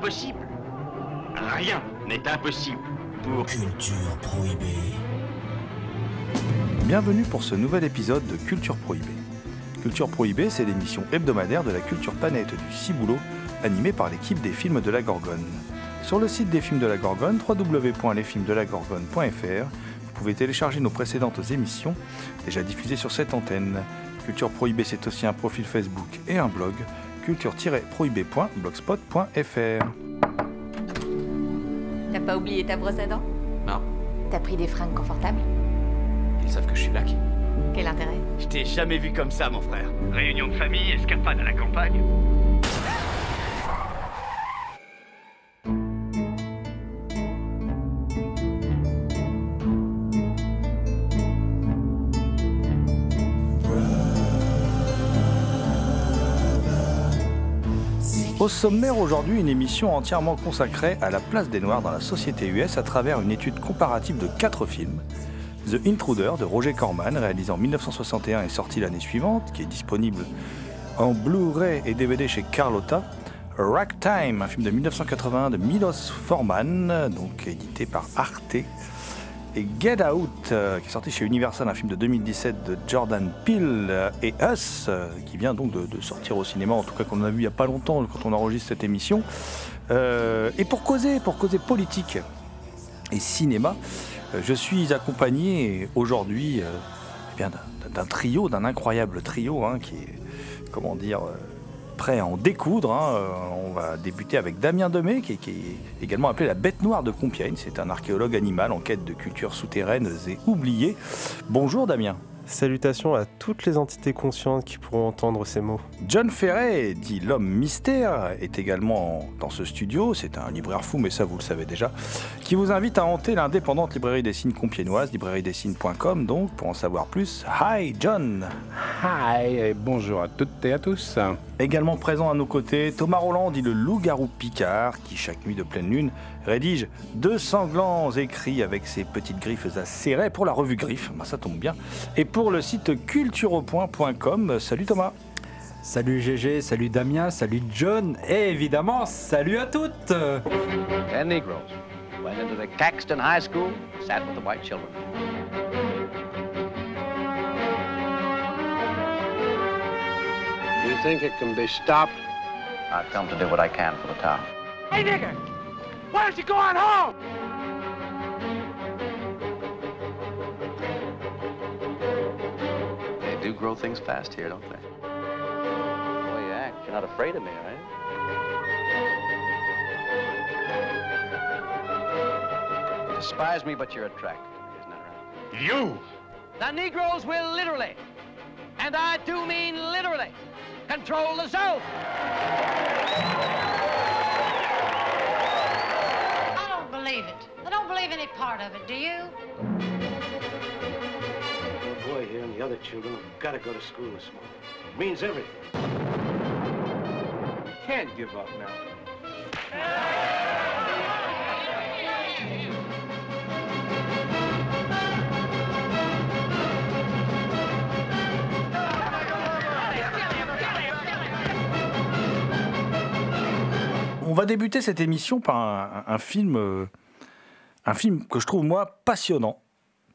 Impossible Rien n'est impossible pour... Culture prohibée. Bienvenue pour ce nouvel épisode de Culture Prohibée. Culture Prohibée, c'est l'émission hebdomadaire de la culture planète du Ciboulot, animée par l'équipe des films de la Gorgone. Sur le site des films de la Gorgone, www.lesfilmsdelagorgone.fr, vous pouvez télécharger nos précédentes émissions, déjà diffusées sur cette antenne. Culture Prohibée, c'est aussi un profil Facebook et un blog, culture-prohibée.blogspot.fr. T'as pas oublié ta brosse à dents? Non, T'as pris des fringues confortables? Ils savent que je suis black. Quel intérêt? Je t'ai jamais vu comme ça, mon frère. Réunion de famille, escapade à la campagne. Au sommaire aujourd'hui, une émission entièrement consacrée à la place des Noirs dans la société US à travers une étude comparative de quatre films. The Intruder de Roger Corman, réalisé en 1961 et sorti l'année suivante, qui est disponible en Blu-ray et DVD chez Carlotta. Ragtime, un film de 1981 de Milos Forman, donc édité par Arte. Et Get Out, euh, qui est sorti chez Universal, un film de 2017 de Jordan Peele euh, et Us, euh, qui vient donc de, sortir au cinéma, en tout cas qu'on a vu il n'y a pas longtemps quand on enregistre cette émission. Et pour causer, pour causer politique et cinéma, je suis accompagné aujourd'hui eh d'un- trio, d'un incroyable trio, hein, qui est, comment dire, prêt à en découdre. hein. Euh, On va débuter avec Damien Demey, qui qui est également appelé la bête noire de Compiègne. C'est un archéologue animal en quête de cultures souterraines et oubliées. Bonjour Damien. Salutations à toutes les entités conscientes qui pourront entendre ces mots. John Ferret, dit l'homme mystère, est également dans ce studio. C'est un libraire fou, mais ça vous le savez déjà, qui vous invite à hanter l'indépendante librairie des signes compiénoise, librairiedessignes.com donc, pour en savoir plus. Hi John Hi et bonjour à toutes et à tous. Également présent à nos côtés, Thomas Roland, dit le loup-garou Picard, qui chaque nuit de pleine lune rédige deux sanglants écrits avec ses petites griffes acérées pour la revue Griffe, Ben, ça tombe bien, et pour le site cultureaupoint.com. Salut Thomas Salut GG, salut Damien, salut John, et évidemment, salut à toutes Ten Negroes went into the Caxton High School, sat with the white children. You think it can be stopped? I've come to do what I can for the town. Hey, nigger! Why don't you go on home? They do grow things fast here, don't they? The way you act, you're not afraid of me, are you? You despise me, but you're attracted to me, isn't that right? You The Negroes will literally, and I do mean literally, control the zone. Believe any part of it, do you? The boy here and the other children have got to go to school this morning. It means everything. Can't give up now. On va débuter cette émission par un, un film, euh, un film que je trouve moi passionnant,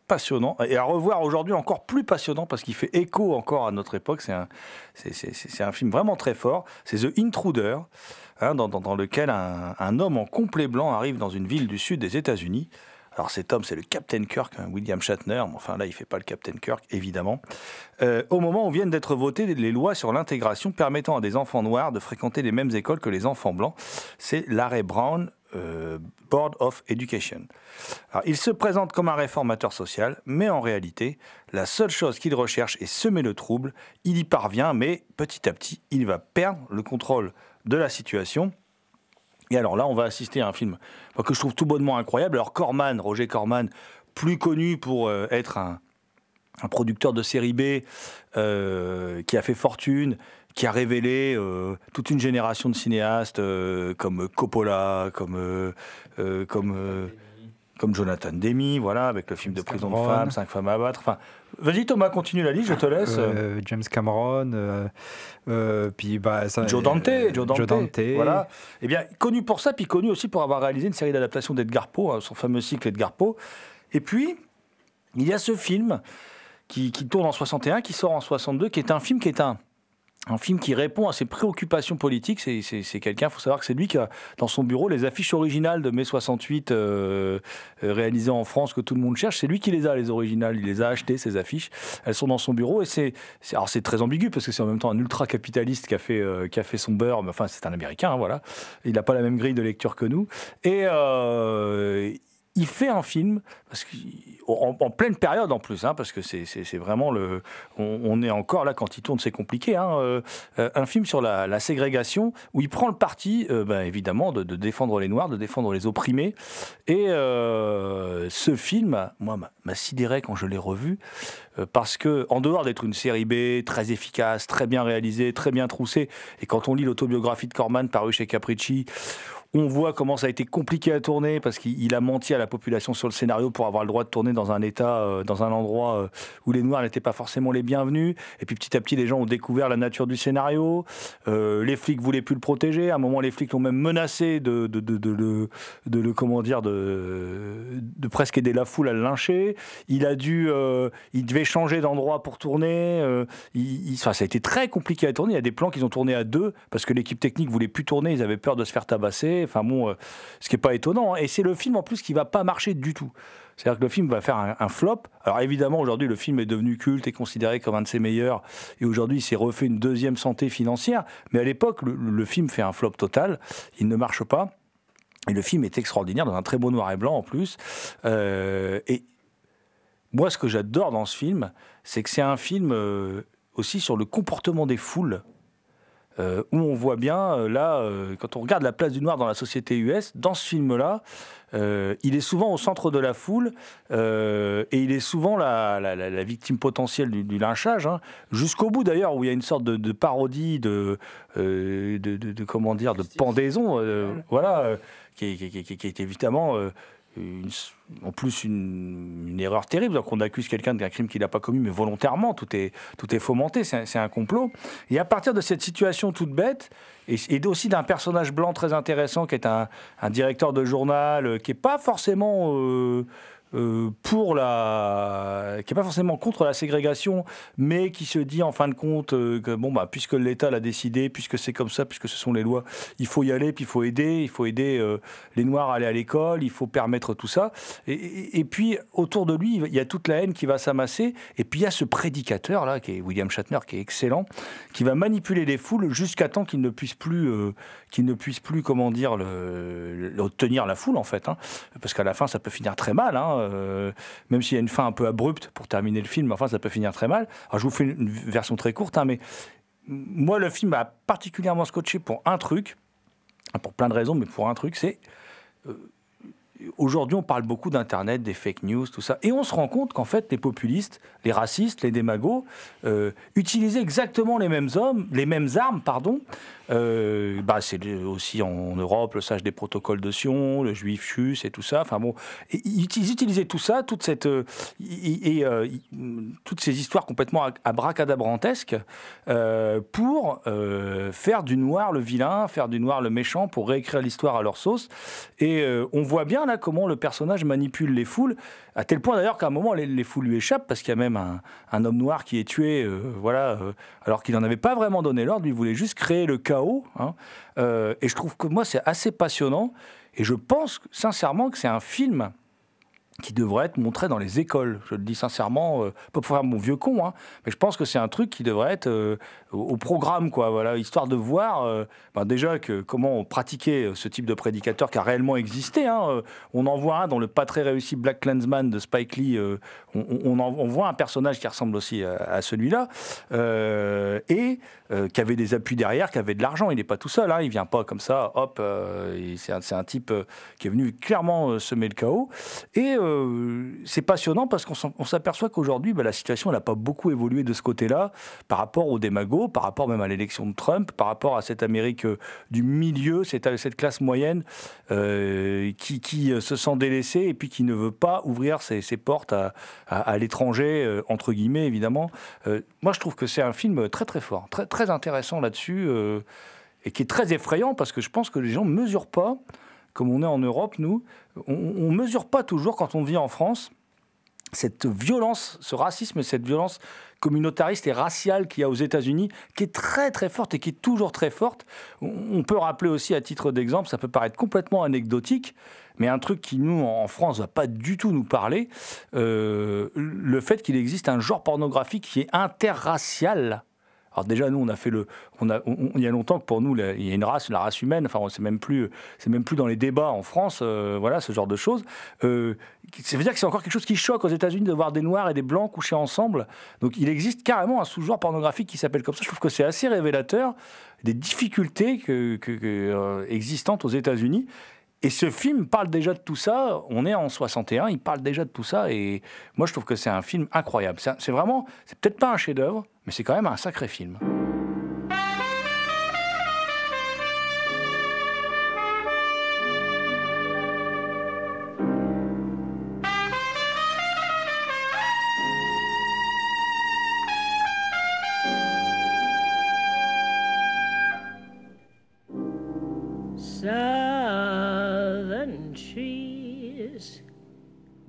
passionnant et à revoir aujourd'hui encore plus passionnant parce qu'il fait écho encore à notre époque. C'est un, film vraiment très fort. C'est The Intruder, hein, dans, lequel un, un homme en complet blanc arrive dans une ville du sud des États-Unis. Alors cet homme, c'est le Captain Kirk, hein, William Shatner. Mais enfin là, il fait pas le Captain Kirk, évidemment. Euh, au moment où viennent d'être votées les lois sur l'intégration permettant à des enfants noirs de fréquenter les mêmes écoles que les enfants blancs, c'est l'arrêt Brown euh, Board of Education. Alors, il se présente comme un réformateur social, mais en réalité, la seule chose qu'il recherche est semer le trouble. Il y parvient, mais petit à petit, il va perdre le contrôle de la situation. Et alors là, on va assister à un film que je trouve tout bonnement incroyable. Alors Corman, Roger Corman, plus connu pour euh, être un, producteur de série B euh, qui a fait fortune, qui a révélé euh, toute une génération de cinéastes euh, comme Coppola, comme, euh, comme, comme Jonathan Demi, voilà, avec le film de prison de Cameron. femmes, Cinq femmes à battre. Enfin, vas-y Thomas, continue la liste, je te laisse. James Cameron, puis bah, ça, Joe Dante, Joe Dante, Dante. voilà. Eh bien, connu pour ça, puis connu aussi pour avoir réalisé une série d'adaptations d'Edgar Poe, hein, son fameux cycle Edgar Poe. Et puis, il y a ce film qui, qui tourne en 61, qui sort en 62, qui est un film qui est un, un film qui répond à ses préoccupations politiques. C'est- quelqu'un, il faut savoir que c'est lui qui a dans son bureau les affiches originales de mai 68 euh, euh, réalisées en France que tout le monde cherche. C'est lui qui les a, les originales. Il les a achetées, ces affiches. Elles sont dans son bureau et c'est c'est- très ambigu parce que c'est en même temps un ultra capitaliste qui a fait euh, qui a fait son beurre. Mais enfin, c'est un Américain, hein, voilà. Il n'a pas la même grille de lecture que nous et euh, il fait un film parce qu'en en pleine période en plus, hein, parce que c'est- vraiment le. On, est encore là quand il tourne, c'est compliqué. hein, euh, euh, un film sur la, ségrégation où il prend le parti, euh, ben, évidemment, de, défendre les Noirs, de défendre les opprimés. Et ce film, moi, m'a- sidéré quand je l'ai revu, parce que en dehors d'être une série B très efficace, très bien réalisée, très bien troussée, et quand on lit l'autobiographie de Corman parue chez Capricci, on voit comment ça a été compliqué à tourner parce qu'il il a menti à la population sur le scénario pour avoir le droit de tourner dans un état, euh, dans un endroit euh, où les Noirs n'étaient pas forcément les bienvenus. Et puis petit à petit, les gens ont découvert la nature du scénario. Euh, les flics voulaient plus le protéger. À un moment, les flics l'ont même menacé de, de, de, de le, comment dire, de, de presque aider la foule à le lyncher. Il a dû, il devait changer d'endroit pour tourner. ça a été très compliqué à tourner. Il y a des plans qu'ils ont tournés à deux parce que l'équipe technique voulait plus tourner. Ils avaient peur de se faire tabasser. Enfin bon, euh, ce qui est pas étonnant. hein. Et c'est le film en plus qui va pas marcher du tout. C'est-à-dire que le film va faire un, flop. Alors évidemment, aujourd'hui, le film est devenu culte et considéré comme un de ses meilleurs. Et aujourd'hui, il s'est refait une deuxième santé financière. Mais à l'époque, le, le film fait un flop total. Il ne marche pas. Et le film est extraordinaire, dans un très beau noir et blanc en plus. Euh, et moi, ce que j'adore dans ce film, c'est que c'est un film euh, aussi sur le comportement des foules. Euh, où on voit bien, euh, là, euh, quand on regarde la place du noir dans la société US, dans ce film-là, euh, il est souvent au centre de la foule et il est souvent la, la- victime potentielle du, du lynchage, hein. jusqu'au bout d'ailleurs, où il y a une sorte de, de parodie, de, de, de- comment dire, de pendaison, voilà, qui, est- qui est- qui est- qui est évidemment en plus une, erreur terrible. Donc on accuse quelqu'un d'un crime qu'il n'a pas commis, mais volontairement, tout est, tout est fomenté, c'est un- un complot. Et à partir de cette situation toute bête, et, aussi d'un personnage blanc très intéressant qui est un, directeur de journal, euh, qui n'est pas forcément... euh, pour la, qui est pas forcément contre la ségrégation, mais qui se dit en fin de compte euh, que bon bah puisque l'État l'a décidé, puisque c'est comme ça, puisque ce sont les lois, il faut y aller, puis il faut aider, il faut aider euh, les Noirs à aller à l'école, il faut permettre tout ça. Et, puis autour de lui, il y a toute la haine qui va s'amasser, et puis il y a ce prédicateur là, qui est William Shatner, qui est excellent, qui va manipuler les foules jusqu'à temps qu'il ne puisse plus, euh, qu'il ne puisse plus comment dire le, tenir la foule en fait, hein. parce qu'à la fin ça peut finir très mal, hein, euh, même s'il y a une fin un peu abrupte pour terminer le film, enfin ça peut finir très mal. Alors je vous fais une, version très courte, hein, mais moi le film m'a particulièrement scotché pour un truc, pour plein de raisons, mais pour un truc, c'est euh, aujourd'hui on parle beaucoup d'internet, des fake news, tout ça, et on se rend compte qu'en fait les populistes, les racistes, les démagos euh, utilisaient exactement les mêmes hommes, les mêmes armes, pardon. Euh, bah, c'est aussi en Europe le sage des protocoles de Sion, le juif chus et tout ça. Enfin bon, ils utilisaient tout ça, toute cette euh, et, euh, toutes ces histoires complètement abracadabrantesques pour faire du noir le vilain, faire du noir le méchant, pour réécrire l'histoire à leur sauce. Et on voit bien là comment le personnage manipule les foules, à tel point d'ailleurs qu'à un moment les, les foules lui échappent parce qu'il y a même un, un homme noir qui est tué, voilà, alors qu'il n'en avait pas vraiment donné l'ordre, lui voulait juste créer le hein. Euh, et je trouve que moi c'est assez passionnant. Et je pense sincèrement que c'est un film qui devrait être montré dans les écoles. Je le dis sincèrement, euh, pas pour faire mon vieux con, hein, mais je pense que c'est un truc qui devrait être euh, au, programme, quoi. Voilà, histoire de voir euh, ben déjà que comment pratiquer ce type de prédicateur qui a réellement existé. hein. On en voit un dans le pas très réussi Black Clansman de Spike Lee. on, en- voit un personnage qui ressemble aussi à, celui-là et qui avait des appuis derrière, qui avait de l'argent. Il n'est pas tout seul. Hein, il vient pas comme ça. Hop, c'est un, un type qui est venu clairement semer le chaos. Et euh, c'est passionnant parce qu'on s'aperçoit qu'aujourd'hui, bah, la situation n'a pas beaucoup évolué de ce côté-là par rapport aux démagos, par rapport même à l'élection de Trump, par rapport à cette Amérique euh, du milieu, cette, cette classe moyenne euh, qui, euh, se sent délaissée et puis qui ne veut pas ouvrir ses, portes à, l'étranger, euh, entre guillemets, évidemment. Euh, moi, je trouve que c'est un film très très fort, très, très intéressant là-dessus euh, et qui est très effrayant parce que je pense que les gens ne mesurent pas, comme on est en Europe, nous, on ne mesure pas toujours quand on vit en France cette violence, ce racisme et cette violence communautariste et raciale qu'il y a aux États-Unis, qui est très très forte et qui est toujours très forte. On on peut rappeler aussi à titre d'exemple, ça peut paraître complètement anecdotique, mais un truc qui nous en France va pas du tout nous parler, euh, le fait qu'il existe un genre pornographique qui est interracial. Alors déjà nous on a fait le, on a, il y a longtemps que pour nous il y a une race, la race humaine. Enfin c'est même plus, c'est même plus dans les débats en France, euh, voilà ce genre de choses. Euh, ça veut dire que c'est encore quelque chose qui choque aux États-Unis de voir des noirs et des blancs couchés ensemble. Donc il existe carrément un sous-genre pornographique qui s'appelle comme ça. Je trouve que c'est assez révélateur des difficultés euh, existantes aux États-Unis. Et ce film parle déjà de tout ça. On est en 61, il parle déjà de tout ça. Et moi, je trouve que c'est un film incroyable. C'est vraiment, c'est peut-être pas un chef-d'œuvre, mais c'est quand même un sacré film.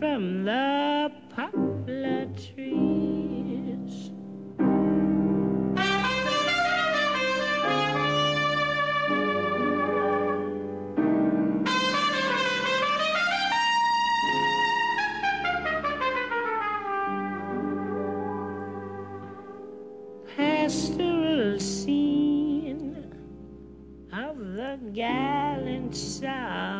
from the poplar trees. Pastoral scene of the gallant South,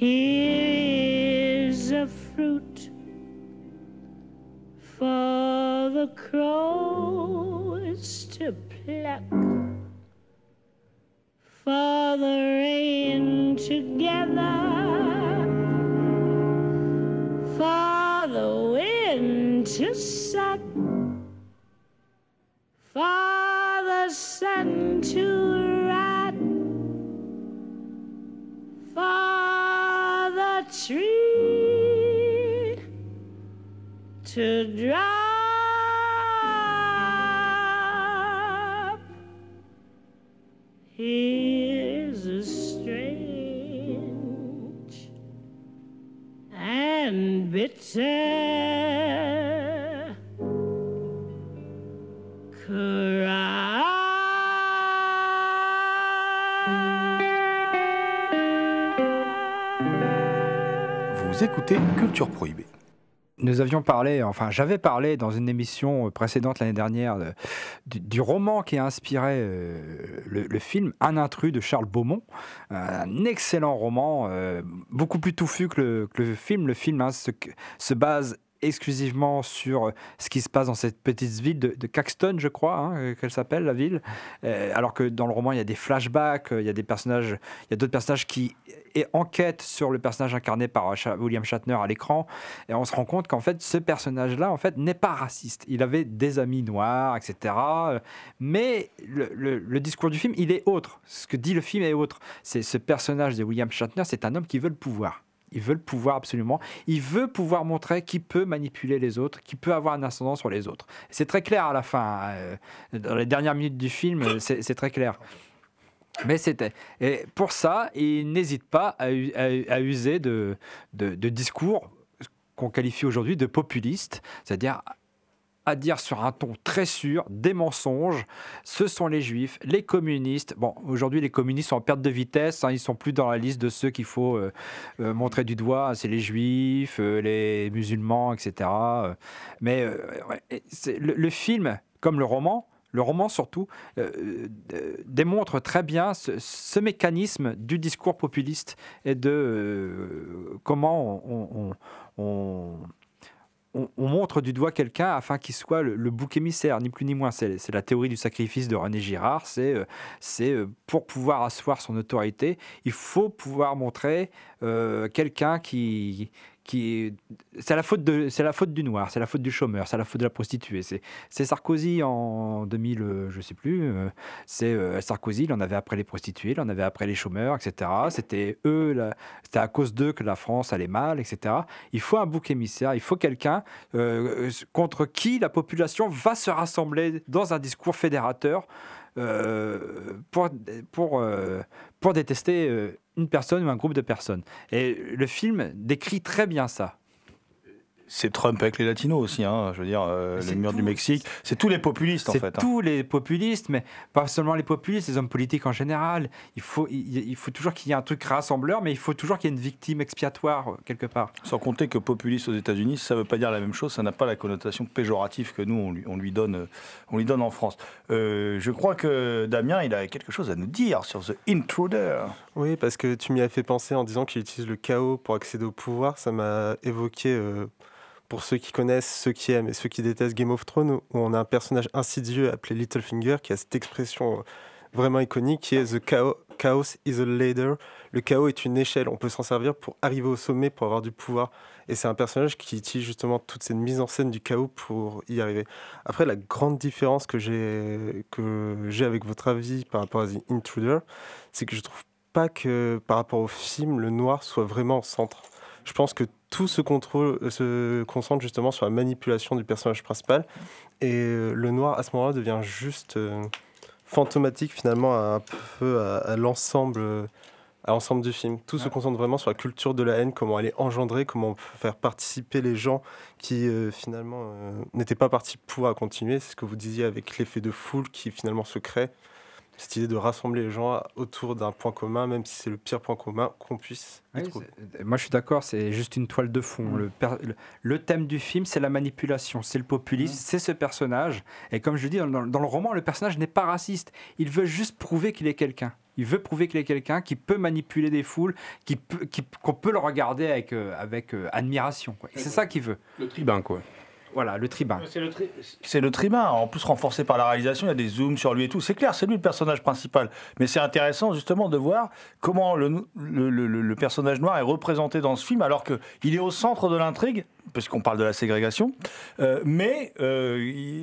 Here is a fruit for the crows to pluck, for the rain together, for the wind to suck for the sun tree to drop. Here's a strange and bitter Écoutez Culture Prohibée. nous avions parlé, enfin j'avais parlé dans une émission précédente l'année dernière de- du, roman qui a inspiré euh, le, film Un intrus de Charles Beaumont, un excellent roman, euh, beaucoup plus touffu que le, film. Le film hein, se base exclusivement sur euh, ce qui se passe dans cette petite ville de, Caxton, je crois, hein, euh, qu'elle s'appelle la ville. Euh, alors que dans le roman, il y a des flashbacks, il y a des personnages, il y a d'autres personnages qui enquêtent sur le personnage incarné par William Shatner à l'écran. Et on se rend compte qu'en fait, ce personnage-là, en fait, n'est pas raciste. Il avait des amis noirs, etc. Mais le- le discours du film, il est autre. Ce que dit le film est autre. C'est ce personnage de William Shatner, c'est un homme qui veut le pouvoir. Il veut le pouvoir absolument. Il veut pouvoir montrer qu'il peut manipuler les autres, qu'il peut avoir un ascendant sur les autres. C'est très clair à la fin. hein. Dans les dernières minutes du film, c'est très clair. Mais c'était. Et pour ça, il n'hésite pas à, user de, discours qu'on qualifie aujourd'hui de populistes, c'est-à-dire à dire sur un ton très sûr des mensonges. Ce sont les juifs, les communistes. Bon, aujourd'hui, les communistes sont en perte de vitesse. hein, ils sont plus dans la liste de ceux qu'il faut euh, euh, montrer du doigt. C'est les juifs, euh, les musulmans, etc. Mais ouais, le, film, comme le roman, le roman surtout, démontre très bien ce, mécanisme du discours populiste et de comment on, on montre du doigt quelqu'un afin qu'il soit le, bouc émissaire, ni plus ni moins. C'est la théorie du sacrifice de René Girard. C'est euh, euh, pour pouvoir asseoir son autorité, il faut pouvoir montrer euh, quelqu'un qui c'est la faute de c'est la faute du noir, c'est la faute du chômeur, c'est la faute de la prostituée. C'est Sarkozy en 2000, euh, je sais plus. euh, c'est euh, Sarkozy, il en avait après les prostituées, il en avait après les chômeurs, etc. C'était eux, c'était à cause d'eux que la France allait mal, etc. Il faut un bouc émissaire, il faut quelqu'un contre qui la population va se rassembler dans un discours fédérateur pour, pour, détester une personne ou un groupe de personnes. Et le film décrit très bien ça. C'est Trump avec les latinos aussi, hein, je veux dire, euh, les murs du Mexique. C'est tous les populistes en C'est fait. hein. tous les populistes, mais pas seulement les populistes, les hommes politiques en général. Il faut, il, il faut toujours qu'il y ait un truc rassembleur, mais il faut toujours qu'il y ait une victime expiatoire quelque part. Sans compter que populiste aux États-Unis, ça ne veut pas dire la même chose, ça n'a pas la connotation péjorative que nous, on lui, on lui, donne, on lui donne en France. Euh, je crois que Damien, il a quelque chose à nous dire sur The Intruder. Oui, parce que tu m'y as fait penser en disant qu'il utilise le chaos pour accéder au pouvoir. Ça m'a évoqué, euh, pour ceux qui connaissent, ceux qui aiment et ceux qui détestent Game of Thrones, où on a un personnage insidieux appelé Littlefinger qui a cette expression euh, vraiment iconique qui est The chaos, chaos is a ladder. Le chaos est une échelle. On peut s'en servir pour arriver au sommet, pour avoir du pouvoir. Et c'est un personnage qui utilise justement toute cette mise en scène du chaos pour y arriver. Après, la grande différence que j'ai avec votre avis par rapport à The Intruder, c'est que je trouve pas que par rapport au film, le noir soit vraiment au centre. Je pense que tout se, contrôle, euh, se concentre justement sur la manipulation du personnage principal. Et euh, le noir, à ce moment-là, devient juste euh, fantomatique finalement à un peu à, à l'ensemble à l'ensemble du film. Tout se concentre vraiment sur la culture de la haine, comment elle est engendrée, comment on peut faire participer les gens qui euh, finalement euh, n'étaient pas partis pour à continuer. C'est ce que vous disiez avec l'effet de foule qui finalement se crée. Cette idée de rassembler les gens autour d'un point commun, même si c'est le pire point commun qu'on puisse Oui, Moi, je suis d'accord, c'est juste une toile de fond. Le, per- le- thème du film, c'est la manipulation, c'est le populisme, c'est ce personnage. Et comme je le dis, dans, le roman, le personnage n'est pas raciste. Il veut juste prouver qu'il est quelqu'un. Il veut prouver qu'il est quelqu'un qui peut manipuler des foules, qui peut- qu'on peut le regarder avec, euh, avec euh, admiration. C'est ça qu'il veut. Le tribun, quoi. Voilà, le tribun. C'est le tribun, en plus renforcé par la réalisation, il y a des zooms sur lui et tout. C'est clair, c'est lui le personnage principal. Mais c'est intéressant justement de voir comment le, le- le- le personnage noir est représenté dans ce film alors qu'il est au centre de l'intrigue, puisqu'on parle de la ségrégation. Euh, mais euh,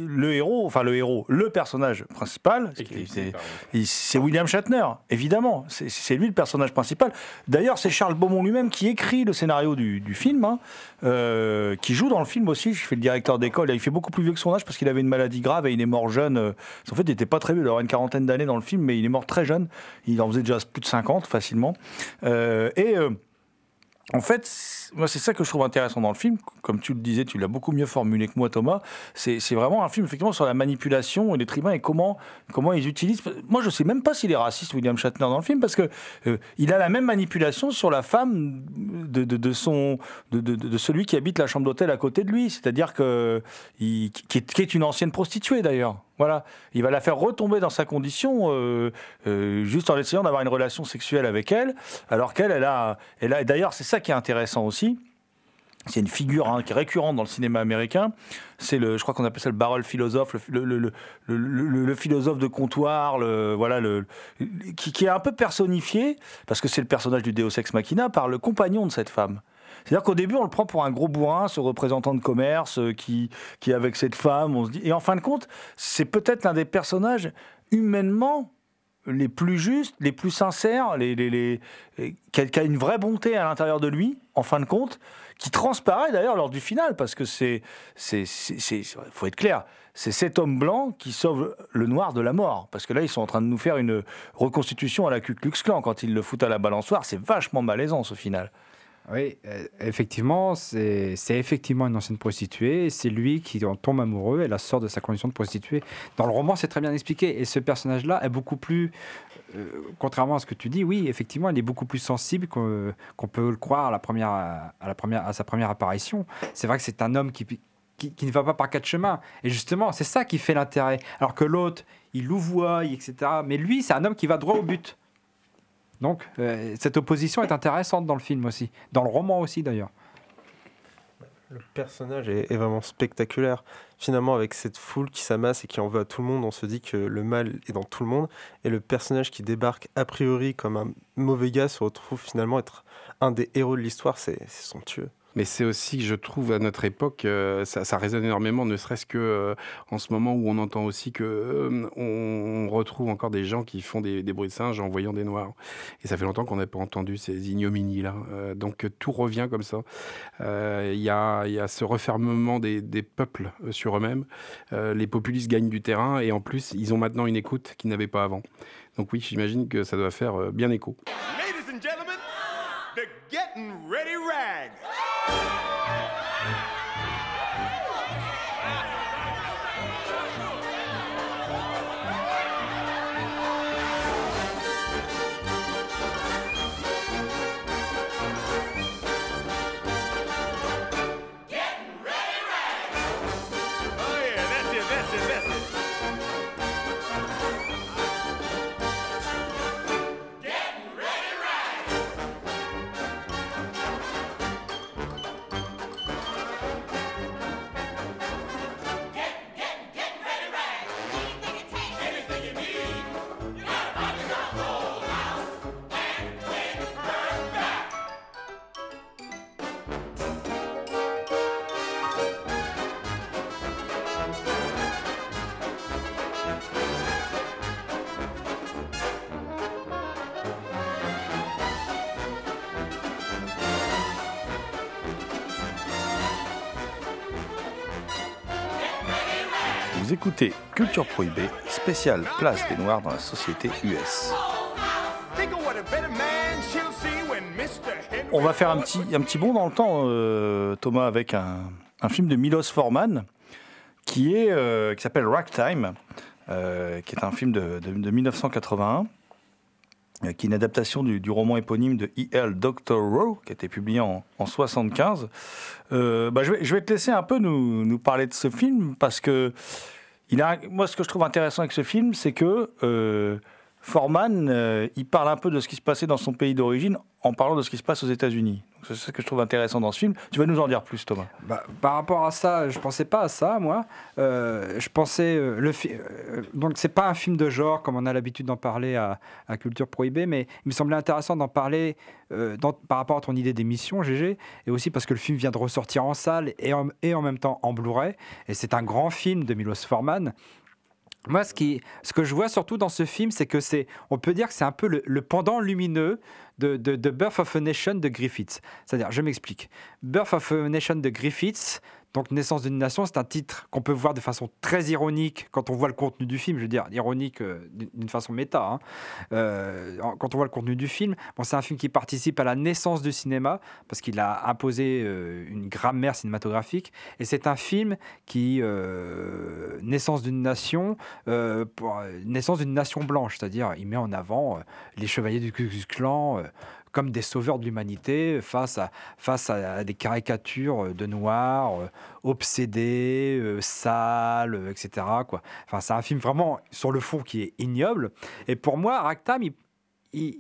le héros, enfin le héros, le personnage principal, c'est- c'est il- c'est William Shatner, évidemment. C'est- lui le personnage principal. D'ailleurs, c'est Charles Beaumont lui-même qui écrit le scénario du, du film, hein, euh, qui joue dans le film aussi. Je fais le d'école. Il fait beaucoup plus vieux que son âge parce qu'il avait une maladie grave et il est mort jeune. euh, En fait, il n'était pas très vieux. Il aurait une quarantaine d'années dans le film, mais il est mort très jeune. Il en faisait déjà plus de 50 facilement. Euh, et. euh, En fait, moi, c'est ça que je trouve intéressant dans le film. Comme tu le disais, tu l'as beaucoup mieux formulé que moi, Thomas. C'est vraiment un film, effectivement, sur la manipulation et l'être humain et comment, comment ils utilisent. Moi, je sais même pas s'il est raciste, William Shatner, dans le film, parce que euh, il a la même manipulation sur la femme de, son, de, celui qui habite la chambre d'hôtel à côté de lui. C'est-à-dire que. il- est une ancienne prostituée, d'ailleurs. Voilà. Il va la faire retomber dans sa condition euh, euh, juste en essayant d'avoir une relation sexuelle avec elle, alors qu'elle, elle a. Elle D'ailleurs, c'est ça qui est intéressant aussi. C'est une figure hein, qui est récurrente dans le cinéma américain. C'est le, je crois qu'on appelle ça le barrel philosophe, le, le- le- philosophe de comptoir, le, voilà, le- qui, qui est un peu personnifié, parce que c'est le personnage du Deus Ex Machina, par le compagnon de cette femme. C'est-à-dire qu'au début, on le prend pour un gros bourrin, ce représentant de commerce euh, qui, qui est avec cette femme. On se dit, et en fin de compte, c'est peut-être l'un des personnages humainement les plus justes, les plus sincères, les, et qui, a, une vraie bonté à l'intérieur de lui, en fin de compte, qui transparaît d'ailleurs lors du final, parce que c'est, c'est- faut être clair, c'est cet homme blanc qui sauve le noir de la mort, parce que là ils sont en train de nous faire une reconstitution à la Ku Klux Klan quand ils le foutent à la balançoire, c'est vachement malaisant ce final. Oui, euh, effectivement, c'est effectivement une ancienne prostituée. C'est lui qui en tombe amoureux et la sort de sa condition de prostituée. Dans le roman, c'est très bien expliqué. Et ce personnage-là est beaucoup plus, euh, contrairement à ce que tu dis, oui, effectivement, il est beaucoup plus sensible qu'on peut le croire à, la première, à, sa première apparition. C'est vrai que c'est un homme qui, qui, qui ne va pas par quatre chemins. Et justement, c'est ça qui fait l'intérêt. Alors que l'autre, il louvoie, etc. Mais lui, c'est un homme qui va droit au but. Donc, euh, cette opposition est intéressante dans le film aussi, dans le roman aussi d'ailleurs. Le personnage est, est vraiment spectaculaire. Finalement, avec cette foule qui s'amasse et qui en veut à tout le monde, on se dit que le mal est dans tout le monde. Et le personnage qui débarque a priori comme un mauvais gars se retrouve finalement être un des héros de l'histoire. C'est somptueux. Mais c'est aussi, je trouve, à notre époque, euh, ça, résonne énormément, ne serait-ce que euh, en ce moment où on entend aussi que euh, on, retrouve encore des gens qui font des, bruits de singe en voyant des noirs. Et ça fait longtemps qu'on n'a pas entendu ces ignominies-là. Donc tout revient comme ça. Il y, a, ce refermement des, des peuples sur eux-mêmes. Les populistes gagnent du terrain et en plus, ils ont maintenant une écoute qu'ils n'avaient pas avant. Donc oui, j'imagine que ça doit faire bien écho. Ladies and gentlemen, the Getting Ready Rags. Oh écoutez Culture Prohibée, spéciale place des Noirs dans la société US. On va faire un petit, un petit bond dans le temps, euh, Thomas, avec un, un film de Milos Forman qui est euh, qui s'appelle Ragtime, euh, qui est un film de, de- de 1981, euh, qui est une adaptation du, roman éponyme de E.L. Rowe, qui a été publié en, en 75. Euh, bah, je, vais, je vais te laisser un peu nous, nous parler de ce film parce que moi, ce que je trouve intéressant avec ce film, c'est que euh, Forman, euh, il parle un peu de ce qui se passait dans son pays d'origine en parlant de ce qui se passe aux États-Unis. C'est ce que je trouve intéressant dans ce film. Tu vas nous en dire plus, Thomas. Bah, par rapport à ça, je pensais pas à ça, moi. Euh, je pensais euh, le euh, donc c'est pas un film de genre comme on a l'habitude d'en parler à, Culture Prohibée, mais il me semblait intéressant d'en parler euh, par rapport à ton idée d'émission, GG, et aussi parce que le film vient de ressortir en salle et en, et en même temps en Blu-ray, et c'est un grand film de Milos Forman. Moi, ce, que je vois surtout dans ce film, c'est que c'est, on peut dire que c'est un peu le, pendant lumineux de, de Birth of a Nation de Griffiths. C'est-à-dire, je m'explique. Birth of a Nation de Griffiths, Donc Naissance d'une nation, c'est un titre qu'on peut voir de façon très ironique quand on voit le contenu du film. Je veux dire, ironique euh, d'une façon méta. hein. Euh, quand on voit le contenu du film, bon, c'est un film qui participe à la naissance du cinéma parce qu'il a imposé euh, une grammaire cinématographique. Et c'est un film qui, naissance d'une nation, naissance d'une nation blanche, c'est-à-dire il met en avant les chevaliers du Ku Klux Klan. Comme des sauveurs de l'humanité face à, face à des caricatures euh, de noirs euh, obsédés, euh, sales, etc. Quoi. Enfin, c'est un film vraiment sur le fond qui est ignoble. Et pour moi, Ragtime, il,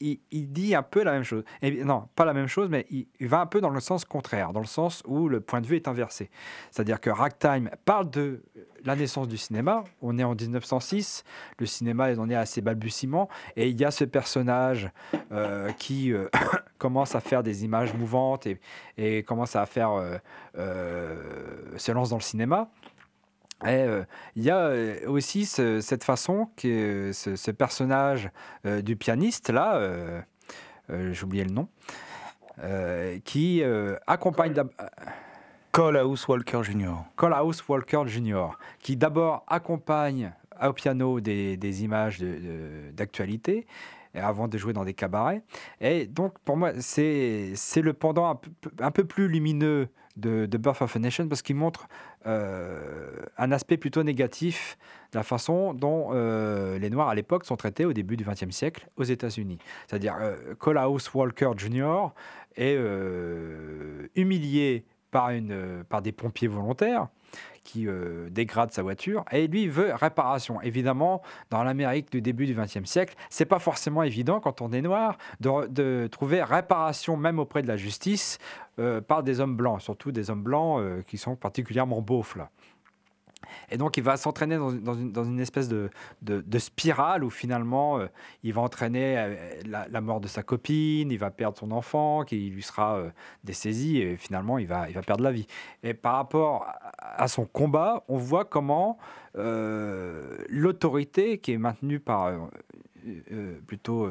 il- dit un peu la même chose. Et, non, pas la même chose, mais il, va un peu dans le sens contraire, dans le sens où le point de vue est inversé. C'est-à-dire que Ragtime parle de la naissance du cinéma. On est en 1906, le cinéma est à ses balbutiements, et il y a ce personnage euh, qui euh, commence à faire des images mouvantes et, et commence à faire euh, euh, se lance dans le cinéma. Et euh, il y a euh, aussi ce- cette façon que ce, ce personnage euh, du pianiste là, euh, euh, oublié le nom, euh, qui euh, accompagne d'ab- Colehouse Walker Jr. Colehouse Walker Jr., qui d'abord accompagne au piano des, des images de- de- d'actualité et avant de jouer dans des cabarets. Et donc, pour moi, c'est c'est le pendant un peu, un peu plus lumineux de, de Birth of a Nation parce qu'il montre euh, un aspect plutôt négatif de la façon dont euh, les Noirs à l'époque sont traités au début du XXe siècle aux États-Unis. C'est-à-dire, euh, Colehouse Walker Jr. est euh, humilié par, une, par des pompiers volontaires qui euh, dégradent sa voiture et lui veut réparation. Évidemment, dans l'Amérique du début du XXe siècle, c'est pas forcément évident quand on est noir de trouver réparation même auprès de la justice euh, par des hommes blancs, surtout des hommes blancs euh, qui sont particulièrement beaufs là. Et donc, il va s'entraîner dans, une, espèce de, spirale où finalement, euh, il va entraîner la, mort de sa copine, il va perdre son enfant, qui lui sera euh, dessaisi, et finalement, il va, perdre la vie. Et par rapport à, à son combat, on voit comment l'autorité qui est maintenue par plutôt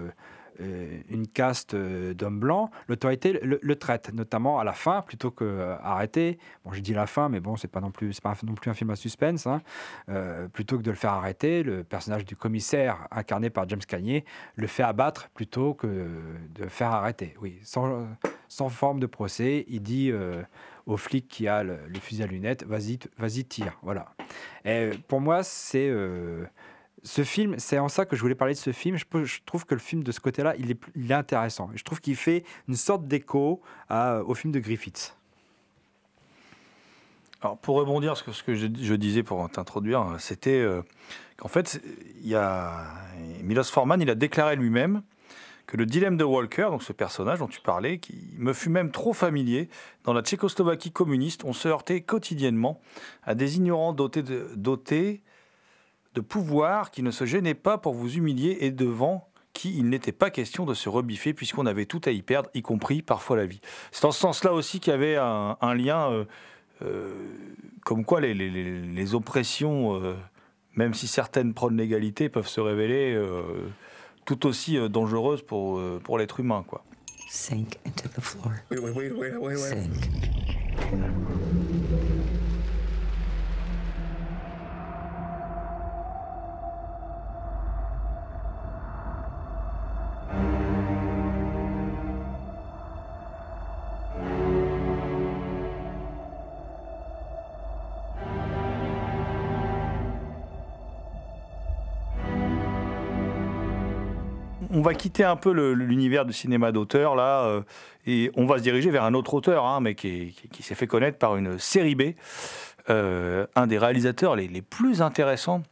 une caste euh, d'hommes blancs, l'autorité le, traite, notamment à la fin, plutôt qu'arrêter. Bon, j'ai dit la fin, mais bon, c'est pas non plus, c'est pas non plus un film à suspense. hein. Euh, plutôt que de le faire arrêter, le personnage du commissaire incarné par James Cagney le fait abattre plutôt que de faire arrêter. Oui, sans, sans forme de procès, il dit euh, au flic qui a le, fusil à lunettes, vas-y, vas-y, tire. Voilà. Et pour moi, c'est euh, ce film, c'est en ça que je voulais parler de ce film. Je, trouve que le film de ce côté-là, il est, intéressant. Je trouve qu'il fait une sorte d'écho à- au film de Griffith. Alors, pour rebondir sur ce que je, disais pour t'introduire, c'était euh, qu'en fait, il y a Milos Forman, il a déclaré lui-même que le dilemme de Walker, donc ce personnage dont tu parlais, qui me fut même trop familier, dans la Tchécoslovaquie communiste, on se heurtait quotidiennement à des ignorants dotés de pouvoir qui ne se gênaient pas pour vous humilier et devant qui il n'était pas question de se rebiffer puisqu'on avait tout à y perdre, y compris parfois la vie. C'est dans ce sens-là aussi qu'il y avait un, un lien, euh, euh, comme quoi les, les- les- les oppressions, euh, même si certaines prônent l'égalité, peuvent se révéler euh, tout aussi euh, dangereuses pour, euh, pour l'être humain. Quoi. Sink into the floor. Wait, wait, wait, wait, wait, wait. Sink. On va quitter un peu l'univers du cinéma d'auteur là, euh, et on va se diriger vers un autre auteur, hein, mais qui, est- qui- qui s'est fait connaître par une série B, euh, un des réalisateurs les, plus intéressants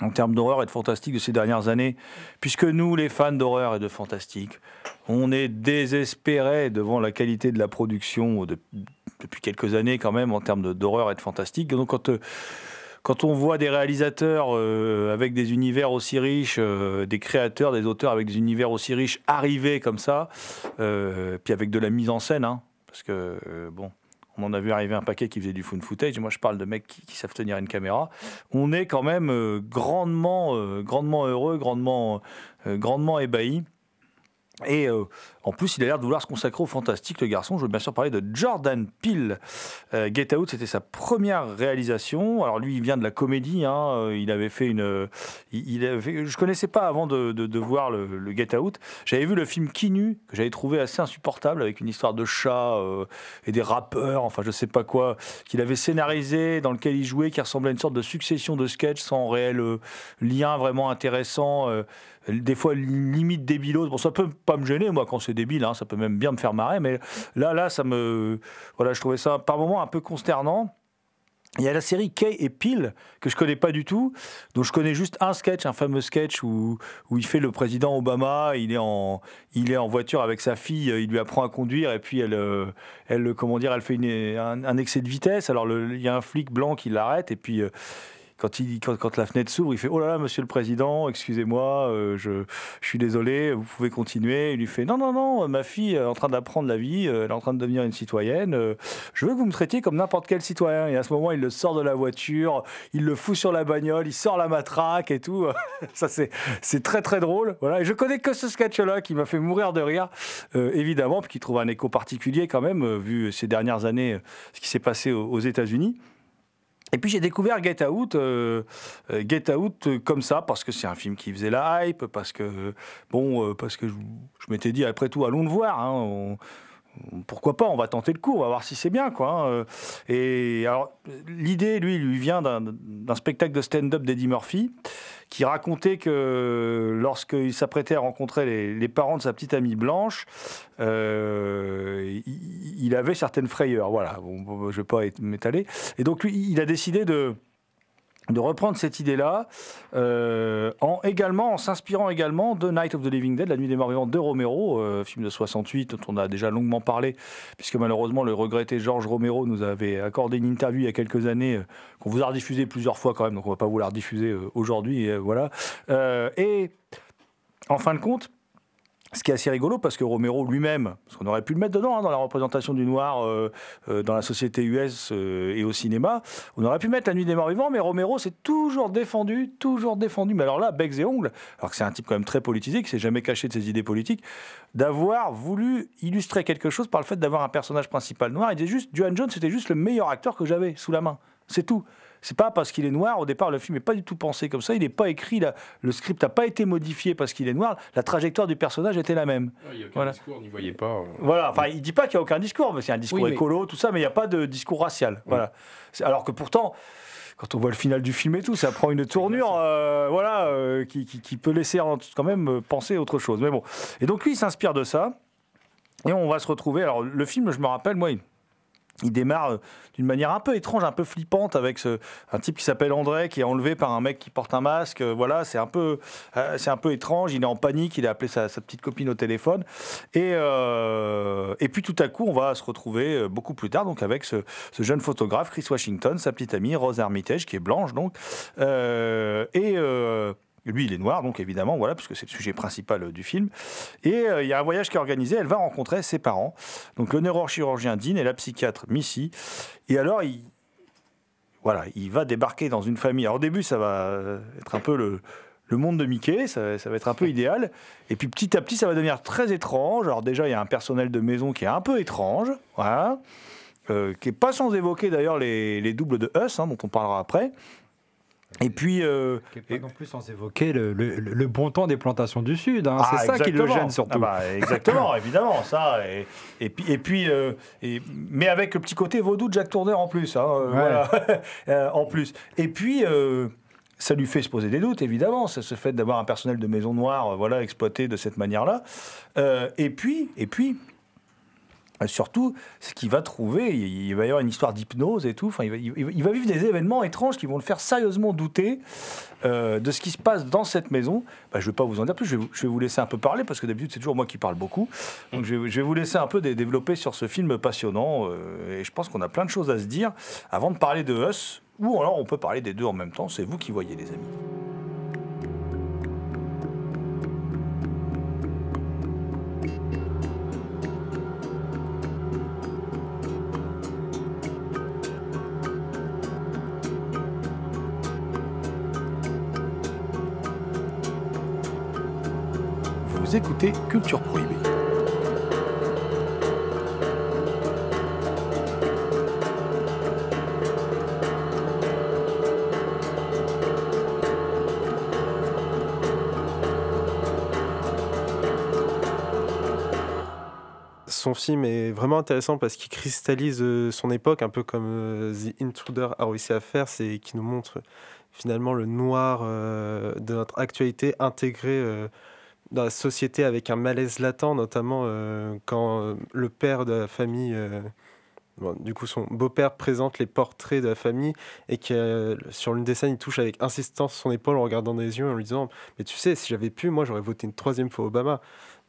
en termes d'horreur et de fantastique de ces dernières années, puisque nous, les fans d'horreur et de fantastique, on est désespérés devant la qualité de la production de- depuis quelques années quand même en termes d'horreur et de fantastique. Donc quand euh, quand on voit des réalisateurs euh, avec des univers aussi riches, euh, des créateurs, des auteurs avec des univers aussi riches arriver comme ça, euh, puis avec de la mise en scène, hein, parce que bon, on en a vu arriver un paquet qui faisait du fun footage. Moi, je parle de mecs qui, savent tenir une caméra. On est quand même grandement, grandement heureux, grandement, grandement ébahis Et en plus, il a l'air de vouloir se consacrer au fantastique, le garçon. Je veux bien sûr parler de Jordan Peele. Euh, Get Out, c'était sa première réalisation. Alors lui, il vient de la comédie. hein. Euh, Il avait fait une. euh, je connaissais pas avant de, voir le, Get Out. J'avais vu le film Kinu que j'avais trouvé assez insupportable avec une histoire de chat et des rappeurs. Enfin, je sais pas quoi qu'il avait scénarisé, dans lequel il jouait, qui ressemblait à une sorte de succession de sketchs sans réel lien vraiment intéressant. des fois limite débilos. Bon, ça peut pas me gêner, moi, quand c'est débile, hein, ça peut même bien me faire marrer, mais là, là, ça me. Voilà, je trouvais ça par moments un peu consternant. Il y a la série Kay et Peel, que je connais pas du tout, dont je connais juste un sketch, un fameux sketch où, où il fait le président Obama, il est, en, il est en voiture avec sa fille, il lui apprend à conduire, et puis elle, euh, elle comment dire, elle fait une- un, un excès de vitesse. Alors le- il y a un flic blanc qui l'arrête, et puis euh, quand, la fenêtre s'ouvre, il fait Oh là là, monsieur le président, excusez-moi, euh, je, suis désolé, vous pouvez continuer. Il lui fait Non, non, non, ma fille est en train d'apprendre la vie, euh, elle est en train de devenir une citoyenne. euh, je veux que vous me traitiez comme n'importe quel citoyen. Et à ce moment, il le sort de la voiture, il le fout sur la bagnole, il sort la matraque et tout. Ça, c'est très, très drôle. Voilà. Et je connais que ce sketch-là qui m'a fait mourir de rire, évidemment, puis qui trouve un écho particulier quand même, vu ces dernières années, ce qui s'est passé aux États-Unis. Et puis j'ai découvert Get Out, euh, euh, Get Out euh, comme ça parce que c'est un film qui faisait la hype, parce que bon, parce que je, m'étais dit après tout allons le voir. hein, pourquoi pas On va tenter le coup, on va voir si c'est bien quoi. hein, euh. Et alors l'idée, lui, lui vient d'un spectacle de stand-up d'Eddie Murphy qui racontait que lorsqu'il s'apprêtait à rencontrer les, parents de sa petite amie Blanche, euh, il, avait certaines frayeurs. Voilà, je ne vais pas m'étaler. Et donc, lui, il a décidé de de reprendre cette idée-là, euh, en également en s'inspirant également de Night of the Living Dead, La Nuit des Morts Vivants de Romero, euh, film de 68 dont on a déjà longuement parlé, puisque malheureusement le regretté Georges Romero nous avait accordé une interview il y a quelques années euh, qu'on vous a rediffusé plusieurs fois quand même, donc on va pas vous la rediffuser aujourd'hui, voilà. Et en fin de compte, ce qui est assez rigolo parce que Romero lui-même, parce qu'on aurait pu le mettre dedans hein, dans la représentation du noir euh, euh, dans la société US euh, et au cinéma, on aurait pu mettre La Nuit des Morts Vivants, mais Romero s'est toujours défendu, toujours défendu, mais alors là, becs et ongles, alors que c'est un type quand même très politisé, qui s'est jamais caché de ses idées politiques, d'avoir voulu illustrer quelque chose par le fait d'avoir un personnage principal noir. Il disait juste, Duane Jones, c'était juste le meilleur acteur que j'avais sous la main. C'est tout. C'est pas parce qu'il est noir. Au départ, le film n'est pas du tout pensé comme ça. Il n'est pas écrit. là. Le script n'a pas été modifié parce qu'il est noir. La trajectoire du personnage était la même. Il n'y a aucun Voilà. discours, on n'y voyait pas. euh. Voilà, enfin, il dit pas qu'il n'y a aucun discours, mais c'est un discours Oui, mais- écolo, tout ça, mais il n'y a pas de discours racial. Voilà. Alors que pourtant, quand on voit le final du film et tout, ça prend une tournure, euh, voilà, euh, qui, qui- qui peut laisser quand même penser autre chose. Mais bon. Et donc lui, il s'inspire de ça. Et on va se retrouver. Alors, le film, je me rappelle, moi, il, démarre euh, d'une manière un peu étrange, un peu flippante, avec un type qui s'appelle André, qui est enlevé par un mec qui porte un masque. Euh, Voilà, c'est un peu, euh, un peu étrange. Il est en panique. Il a appelé sa, petite copine au téléphone. Et, et puis tout à coup, on va se retrouver beaucoup plus tard, donc avec ce, jeune photographe, Chris Washington, sa petite amie Rose Armitage, qui est blanche, donc, et lui, il est noir, donc évidemment, voilà, puisque c'est le sujet principal euh, du film. Et euh, il y a un voyage qui est organisé. Elle va rencontrer ses parents, donc le neurochirurgien Dean et la psychiatre Missy. Et alors, il, voilà, il va débarquer dans une famille. Alors, au début, ça va euh, être un peu le, monde de Mickey, ça, va être un peu idéal. Et puis, petit à petit, ça va devenir très étrange. Alors, déjà, il y a un personnel de maison qui est un peu étrange, qui est pas sans évoquer d'ailleurs les, les doubles de Us, hein, dont on parlera après. Et puis. euh, Pas non plus sans évoquer le, le- le bon temps des plantations du Sud. hein. Ah, c'est ça qui le gêne surtout. Ah bah, exactement, évidemment, ça. Et, et puis, et puis euh, et- mais avec le petit côté vaudou de Jack Tourner en plus. hein, euh, Ouais. voilà. En plus. Et puis. euh, ça lui fait se poser des doutes, évidemment, ce fait d'avoir un personnel de maison noire, voilà, exploité de cette manière-là. Et puis, et puis, surtout, ce qu'il va trouver, il, va y avoir une histoire d'hypnose et tout. Enfin, il va, vivre des événements étranges qui vont le faire sérieusement douter euh, de ce qui se passe dans cette maison. Bah, je ne vais pas vous en dire plus. Je vais vous, laisser un peu parler parce que d'habitude c'est toujours moi qui parle beaucoup. Donc je vais, vous laisser un peu dé- développer sur ce film passionnant. euh, et je pense qu'on a plein de choses à se dire avant de parler de Us. Ou alors on peut parler des deux en même temps. C'est vous qui voyez, les amis. Écoutez Culture Prohibée. Son film est vraiment intéressant parce qu'il cristallise euh, son époque, un peu comme euh, The Intruder a réussi à faire, c'est qui nous montre finalement le noir euh, de notre actualité intégré dans la société avec un malaise latent, notamment euh, quand euh, le père de la famille, euh, bon, du coup son beau-père présente les portraits de la famille et qui sur l'une des scènes il touche avec insistance son épaule en regardant dans les yeux en lui disant mais tu sais si j'avais pu moi j'aurais voté une troisième fois Obama.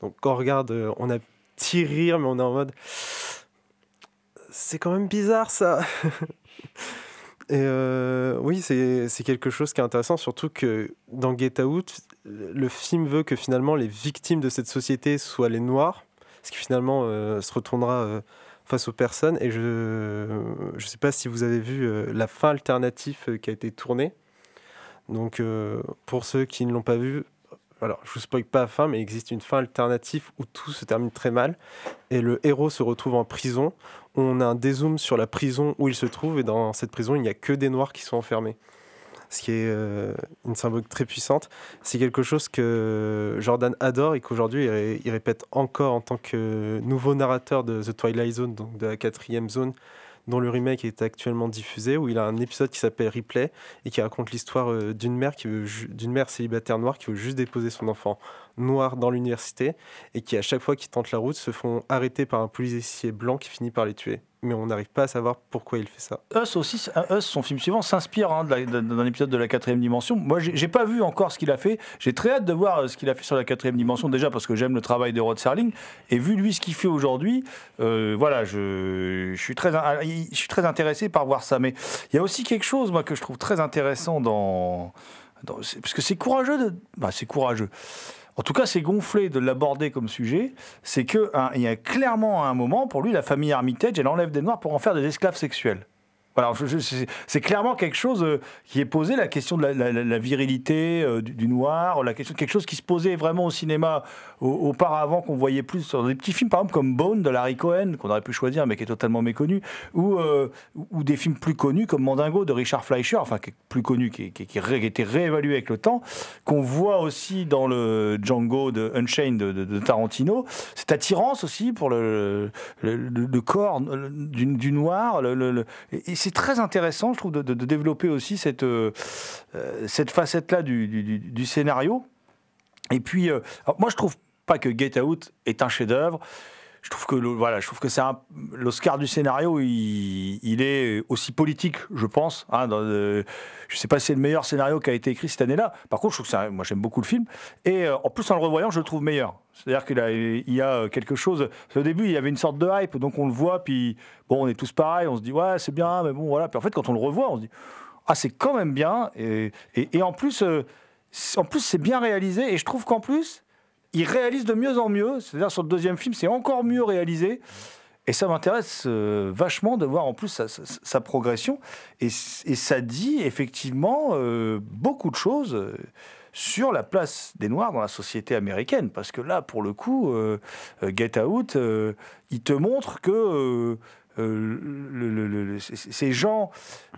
Donc quand on regarde, on a petit rire mais on est en mode c'est quand même bizarre ça. Et euh, oui, c'est quelque chose qui est intéressant, surtout que dans Get Out, le film veut que finalement les victimes de cette société soient les Noirs, ce qui finalement euh, se retournera euh, face aux personnes. Et je ne sais pas si vous avez vu la fin alternative qui a été tournée. Donc pour ceux qui ne l'ont pas vu, alors je vous spoil pas la fin, mais il existe une fin alternative où tout se termine très mal. Et le héros se retrouve en prison. On a un dézoom sur la prison où il se trouve, et dans cette prison, il n'y a que des noirs qui sont enfermés. Ce qui est euh, une symbolique très puissante. C'est quelque chose que Jordan adore et qu'aujourd'hui il, ré- il répète encore en tant que nouveau narrateur de The Twilight Zone, donc de la quatrième zone, dont le remake est actuellement diffusé, où il a un épisode qui s'appelle Replay et qui raconte l'histoire euh, d'une mère qui d'une mère célibataire noire qui veut juste déposer son enfant noir dans l'université et qui à chaque fois qu'ils tentent la route se font arrêter par un policier blanc qui finit par les tuer. Mais on n'arrive pas à savoir pourquoi il fait ça. Us aussi, Us, son film suivant, s'inspire hein, d'un épisode de la quatrième dimension. Moi, j'ai pas vu encore ce qu'il a fait. J'ai très hâte de voir euh, ce qu'il a fait sur la quatrième dimension, déjà parce que j'aime le travail de Rod Serling. Et vu lui ce qu'il fait aujourd'hui, euh, voilà, je, suis très, je suis très intéressé par voir ça. Mais il y a aussi quelque chose, moi, que je trouve très intéressant dans. parce que c'est courageux bah, c'est courageux. En tout cas, c'est gonflé de l'aborder comme sujet. C'est que hein, y a clairement à un moment, pour lui, la famille Armitage, elle enlève des noirs pour en faire des esclaves sexuels. Voilà, c'est clairement quelque chose euh, qui est posé, la question de la, virilité euh, du, noir, la question quelque chose qui se posait vraiment au cinéma au- auparavant, qu'on voyait plus sur des petits films, par exemple comme Bone de Larry Cohen, qu'on aurait pu choisir, mais qui est totalement méconnu, ou, euh, ou des films plus connus comme Mandingo de Richard Fleischer, enfin qui est plus connu, qui, qui, a été réévalué avec le temps, qu'on voit aussi dans le Django de Unchained de, Tarantino. Cette attirance aussi pour le, le, corps du, noir, le- et c'est très intéressant, je trouve, de, développer aussi cette, euh, euh, cette facette-là du, scénario. Et puis, euh, moi, je trouve pas que Get Out est un chef-d'œuvre. Je trouve que voilà, je trouve que c'est l'Oscar du scénario, il, est aussi politique, je pense. hein, dans, euh, je sais pas si c'est le meilleur scénario qui a été écrit cette année-là. Par contre, je trouve que moi j'aime beaucoup le film. Et euh, en plus, en le revoyant, je le trouve meilleur. C'est-à-dire qu'il y a quelque chose. Au début, il y avait une sorte de hype, donc on le voit, puis bon, on est tous pareils, on se dit ouais, c'est bien, mais bon, voilà. Puis en fait, quand on le revoit, on se dit ah, c'est quand même bien. Et, et- en plus, euh, en plus, c'est bien réalisé. Et je trouve qu'en plus, il réalise de mieux en mieux. C'est-à-dire sur le deuxième film, c'est encore mieux réalisé. Et ça m'intéresse euh, vachement de voir en plus sa, progression. Et, ça dit effectivement euh, beaucoup de choses sur la place des Noirs dans la société américaine. Parce que là, pour le coup, euh, Get Out, il te montre que ces gens,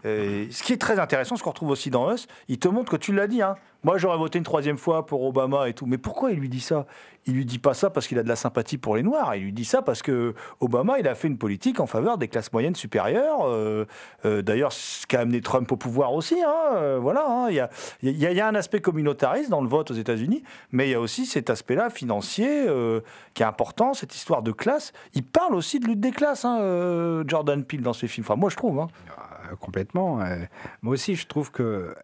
ce qui est très intéressant, ce qu'on retrouve aussi dans Us, il te montre que tu l'as dit, hein, moi j'aurais voté une troisième fois pour Obama et tout. Mais pourquoi il lui dit ça? Il lui dit pas ça parce qu'il a de la sympathie pour les Noirs. Il lui dit ça parce que Obama, il a fait une politique en faveur des classes moyennes supérieures. euh, euh, D'ailleurs, ce qui a amené Trump au pouvoir aussi. hein, euh, voilà, hein, il y, a, un aspect communautariste dans le vote aux États-Unis, mais il y a aussi cet aspect-là financier qui est important, cette histoire de classe. Il parle aussi de lutte des classes, hein, Jordan Peele dans ses films. Enfin, moi, je trouve. Euh, complètement. euh, moi aussi, je trouve que,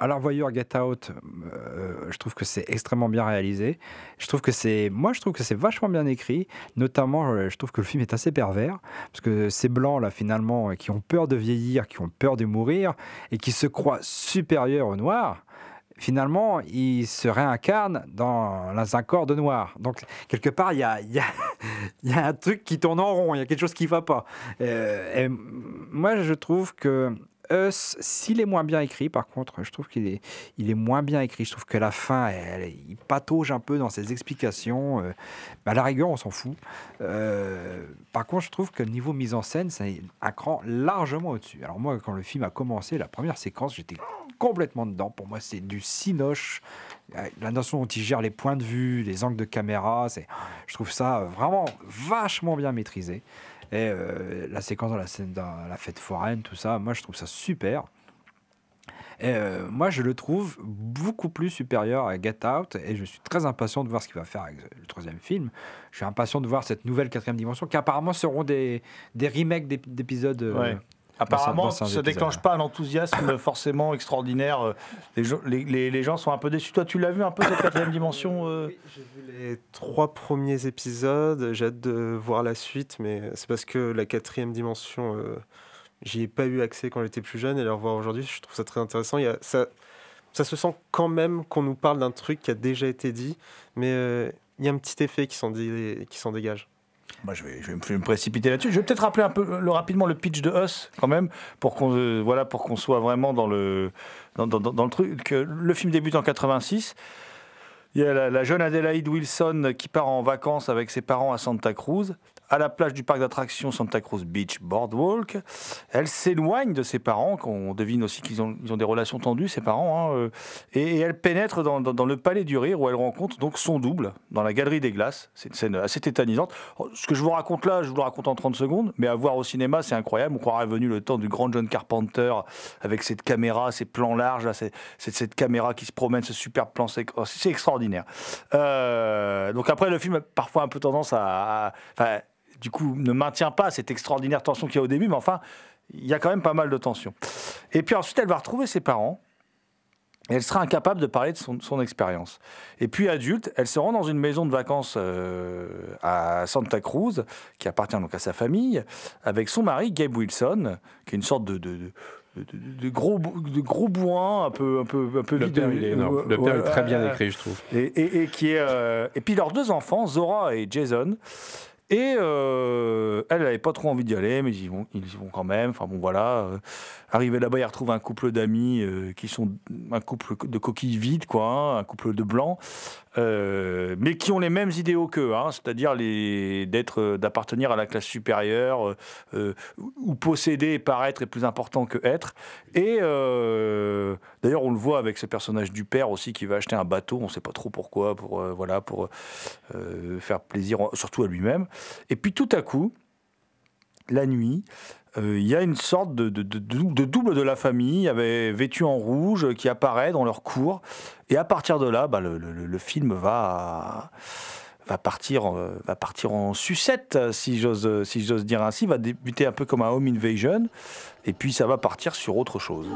la revoyure Get Out, euh, je trouve que c'est extrêmement bien réalisé. Je trouve que c'est, moi, je trouve que c'est vachement bien écrit. Notamment, je trouve que le film est assez pervers parce que ces blancs là, finalement, qui ont peur de vieillir, qui ont peur de mourir et qui se croient supérieurs aux noirs. Finalement, ils se réincarnent dans un corps de noir. Donc, quelque part, il y a, il il un truc qui tourne en rond, il y a quelque chose qui ne va pas. Euh, moi, je trouve que S'il est moins bien écrit, par contre, je trouve qu'il est, il est moins bien écrit. Je trouve que la fin, elle- il patauge un peu dans ses explications. euh, à la rigueur, on s'en fout. Euh, par contre, je trouve que niveau mise en scène, c'est un cran largement au-dessus. Alors moi, quand le film a commencé, la première séquence, j'étais complètement dedans. Pour moi, c'est du cinoche. Euh, La notion dont il gère les points de vue, les angles de caméra, c'est, je trouve ça vraiment vachement bien maîtrisé. Et euh, la séquence dans la, scène, dans la fête foraine, tout ça, moi je trouve ça super. Et euh, moi je le trouve beaucoup plus supérieur à Get Out et je suis très impatient de voir ce qu'il va faire avec le troisième film. Je suis impatient de voir cette nouvelle quatrième dimension qui apparemment seront des, des remakes d'ép- d'épisodes. euh, Apparemment, ça épisodes. déclenche pas un enthousiasme forcément extraordinaire. Euh, Les, gens- les, les- les gens sont un peu déçus. Toi, tu l'as vu un peu cette quatrième dimension euh J'ai vu les trois premiers épisodes, j'ai hâte de voir la suite, mais c'est parce que la quatrième dimension, euh, j'y ai pas eu accès quand j'étais plus jeune, et la revoir aujourd'hui, je trouve ça très intéressant. Il y a, ça, ça se sent quand même qu'on nous parle d'un truc qui a déjà été dit, mais euh, il y a un petit effet qui s'en dé- qui s'en dégage. Moi, je vais, je vais me- précipiter là-dessus. Je vais peut-être rappeler un peu le, rapidement le pitch de Us, quand même, pour qu'on euh, voilà, pour soit vraiment dans le, dans, le truc. Le film débute en 86. Il y a la, la jeune Adélaïde Wilson qui part en vacances avec ses parents à Santa Cruz, à la plage du parc d'attractions Santa Cruz Beach Boardwalk. Elle s'éloigne de ses parents, qu'on devine aussi qu'ils ont, ils ont des relations tendues, ses parents, hein, euh, et, elle pénètre dans, dans- le palais du rire où elle rencontre donc son double dans la galerie des glaces. C'est une scène assez tétanisante. Oh, Ce que je vous raconte là, je vous le raconte en 30 secondes, mais à voir au cinéma, c'est incroyable. On croirait venu le temps du grand John Carpenter avec cette caméra, ces plans larges, là, c'est cette caméra qui se promène, ce super plan, c'est, oh, c'est extraordinaire. Euh, donc après, le film a parfois un peu tendance à, du coup, ne maintient pas cette extraordinaire tension qu'il y a au début, mais enfin, il y a quand même pas mal de tension. Et puis ensuite, elle va retrouver ses parents. Et elle sera incapable de parler de son, son expérience. Et puis adulte, elle se rend dans une maison de vacances euh, à Santa Cruz, qui appartient donc à sa famille, avec son mari Gabe Wilson, qui est une sorte de, de, de- de- de gros, de gros bourrin, un peu, un peu, un peu Le vide. père, il est énorme. Le père est très bien écrit, je trouve. Et, et- et qui est, euh, et puis leurs deux enfants, Zora et Jason. Et euh, elle n'avait pas trop envie d'y aller, mais ils y vont, quand même. Enfin bon, voilà. Euh, arrivé là-bas, ils retrouvent un couple d'amis euh, qui sont un couple de coquilles vides, quoi, hein, un couple de blancs, euh, mais qui ont les mêmes idéaux qu'eux, hein, c'est-à-dire d'être, euh, d'appartenir à la classe supérieure, euh, euh, où posséder et paraître est plus important que être. Et d'ailleurs, on le voit avec ce personnage du père aussi qui va acheter un bateau, on ne sait pas trop pourquoi, pour voilà, pour faire plaisir, surtout à lui-même. Et puis tout à coup, la nuit, il y a une sorte de, double de la famille, avait vêtu en rouge, qui apparaît dans leur cour. Et à partir de là, bah, le, film va partir, euh, va partir en sucette, si j'ose, si dire ainsi, va débuter un peu comme un home invasion, et puis ça va partir sur autre chose.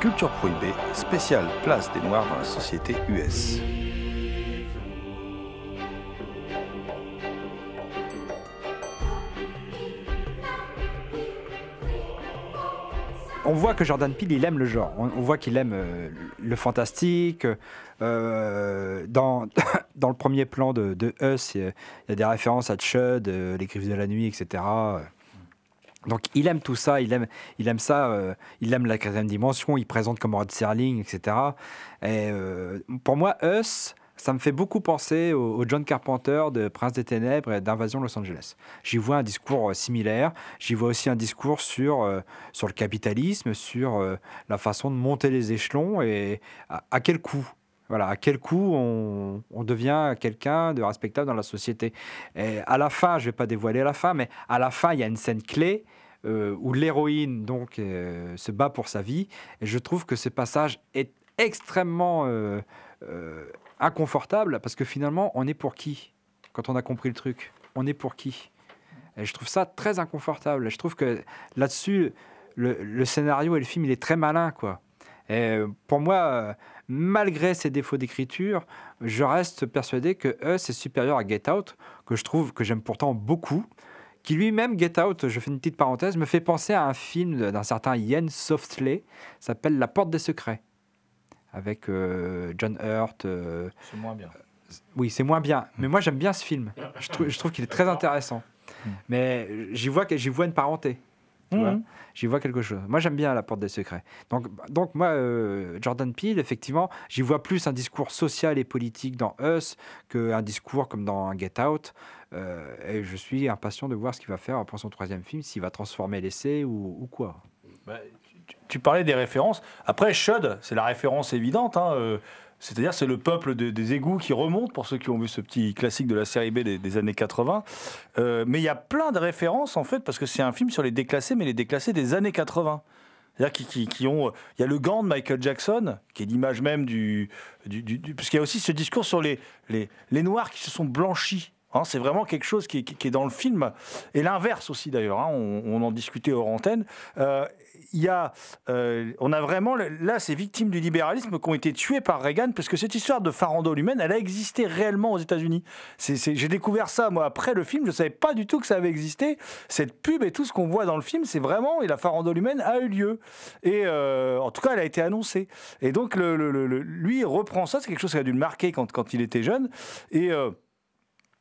Culture Prohibée, spéciale place des Noirs dans la société US. on voit que Jordan Peele, il aime le genre. On, voit qu'il aime euh, le fantastique. Euh, dans, dans le premier plan de, de Us, il y, a des références à Chud, euh, Les Griffes de la Nuit, etc. Donc il aime tout ça, il aime, il aime ça, euh, il aime la quatrième dimension, il présente comme Rod Serling, etc. Et euh, pour moi, Us, ça me fait beaucoup penser au, John Carpenter de Prince des Ténèbres et d'Invasion Los Angeles. J'y vois un discours euh, similaire, j'y vois aussi un discours sur, sur le capitalisme, sur la façon de monter les échelons et à, à quel coût? Voilà, à quel coup on, devient quelqu'un de respectable dans la société? À la fin, je vais pas dévoiler la fin, mais à la fin, il y a une scène clé euh, où l'héroïne donc euh, se bat pour sa vie. Et je trouve que ce passage est extrêmement euh, inconfortable parce que finalement, on est pour qui Quand on a compris le truc, on est pour qui? Et je trouve ça très inconfortable. Je trouve que là-dessus, le, le scénario et le film, il est très malin, quoi. Et euh, pour moi, euh, malgré ses défauts d'écriture, je reste persuadé que Us est supérieur à Get Out, que je trouve que j'aime pourtant beaucoup, qui lui-même, Get Out, je fais une petite parenthèse, me fait penser à un film d'un certain Ian Softley, s'appelle La Porte des Secrets, avec euh, John Hurt. euh, C'est moins bien. oui, c'est moins bien. Mais moi, j'aime bien ce film. Je, trou- je trouve qu'il est très intéressant. Mais j'y vois, j'y vois une parenté. Tu vois. Mhm. J'y vois quelque chose. Moi, j'aime bien La Porte des Secrets. Donc, donc moi, euh, Jordan Peele, effectivement, j'y vois plus un discours social et politique dans Us qu'un discours comme dans Get Out. Euh, et je suis impatient de voir ce qu'il va faire pour son troisième film, s'il va transformer l'essai ou, ou quoi. Bah, tu, tu parlais des références. Après, Shud, c'est la référence évidente. hein, euh, C'est-à-dire, c'est le peuple de- des égouts qui remonte, pour ceux qui ont vu ce petit classique de la série B des, années 80. Euh, mais il y a plein de références, en fait, parce que c'est un film sur les déclassés, mais les déclassés des années 80. C'est-à-dire qui, ont. Il y a le gant de Michael Jackson, qui est l'image même du- du- parce qu'il y a aussi ce discours sur les, les, les Noirs qui se sont blanchis. Hein, c'est vraiment quelque chose qui est, dans le film. Et l'inverse aussi, d'ailleurs. hein, on, en discutait hors antenne. Euh, y a, euh, on a vraiment là ces victimes du libéralisme qui ont été tuées par Reagan, parce que cette histoire de farandole humaine, elle a existé réellement aux États-Unis. J'ai découvert ça moi après le film, je savais pas du tout que ça avait existé. Cette pub et tout ce qu'on voit dans le film, c'est vraiment et la farandole humaine a eu lieu. Et euh, en tout cas, elle a été annoncée. Et donc le, lui reprend ça, c'est quelque chose qui a dû le marquer quand, quand il était jeune. Et euh,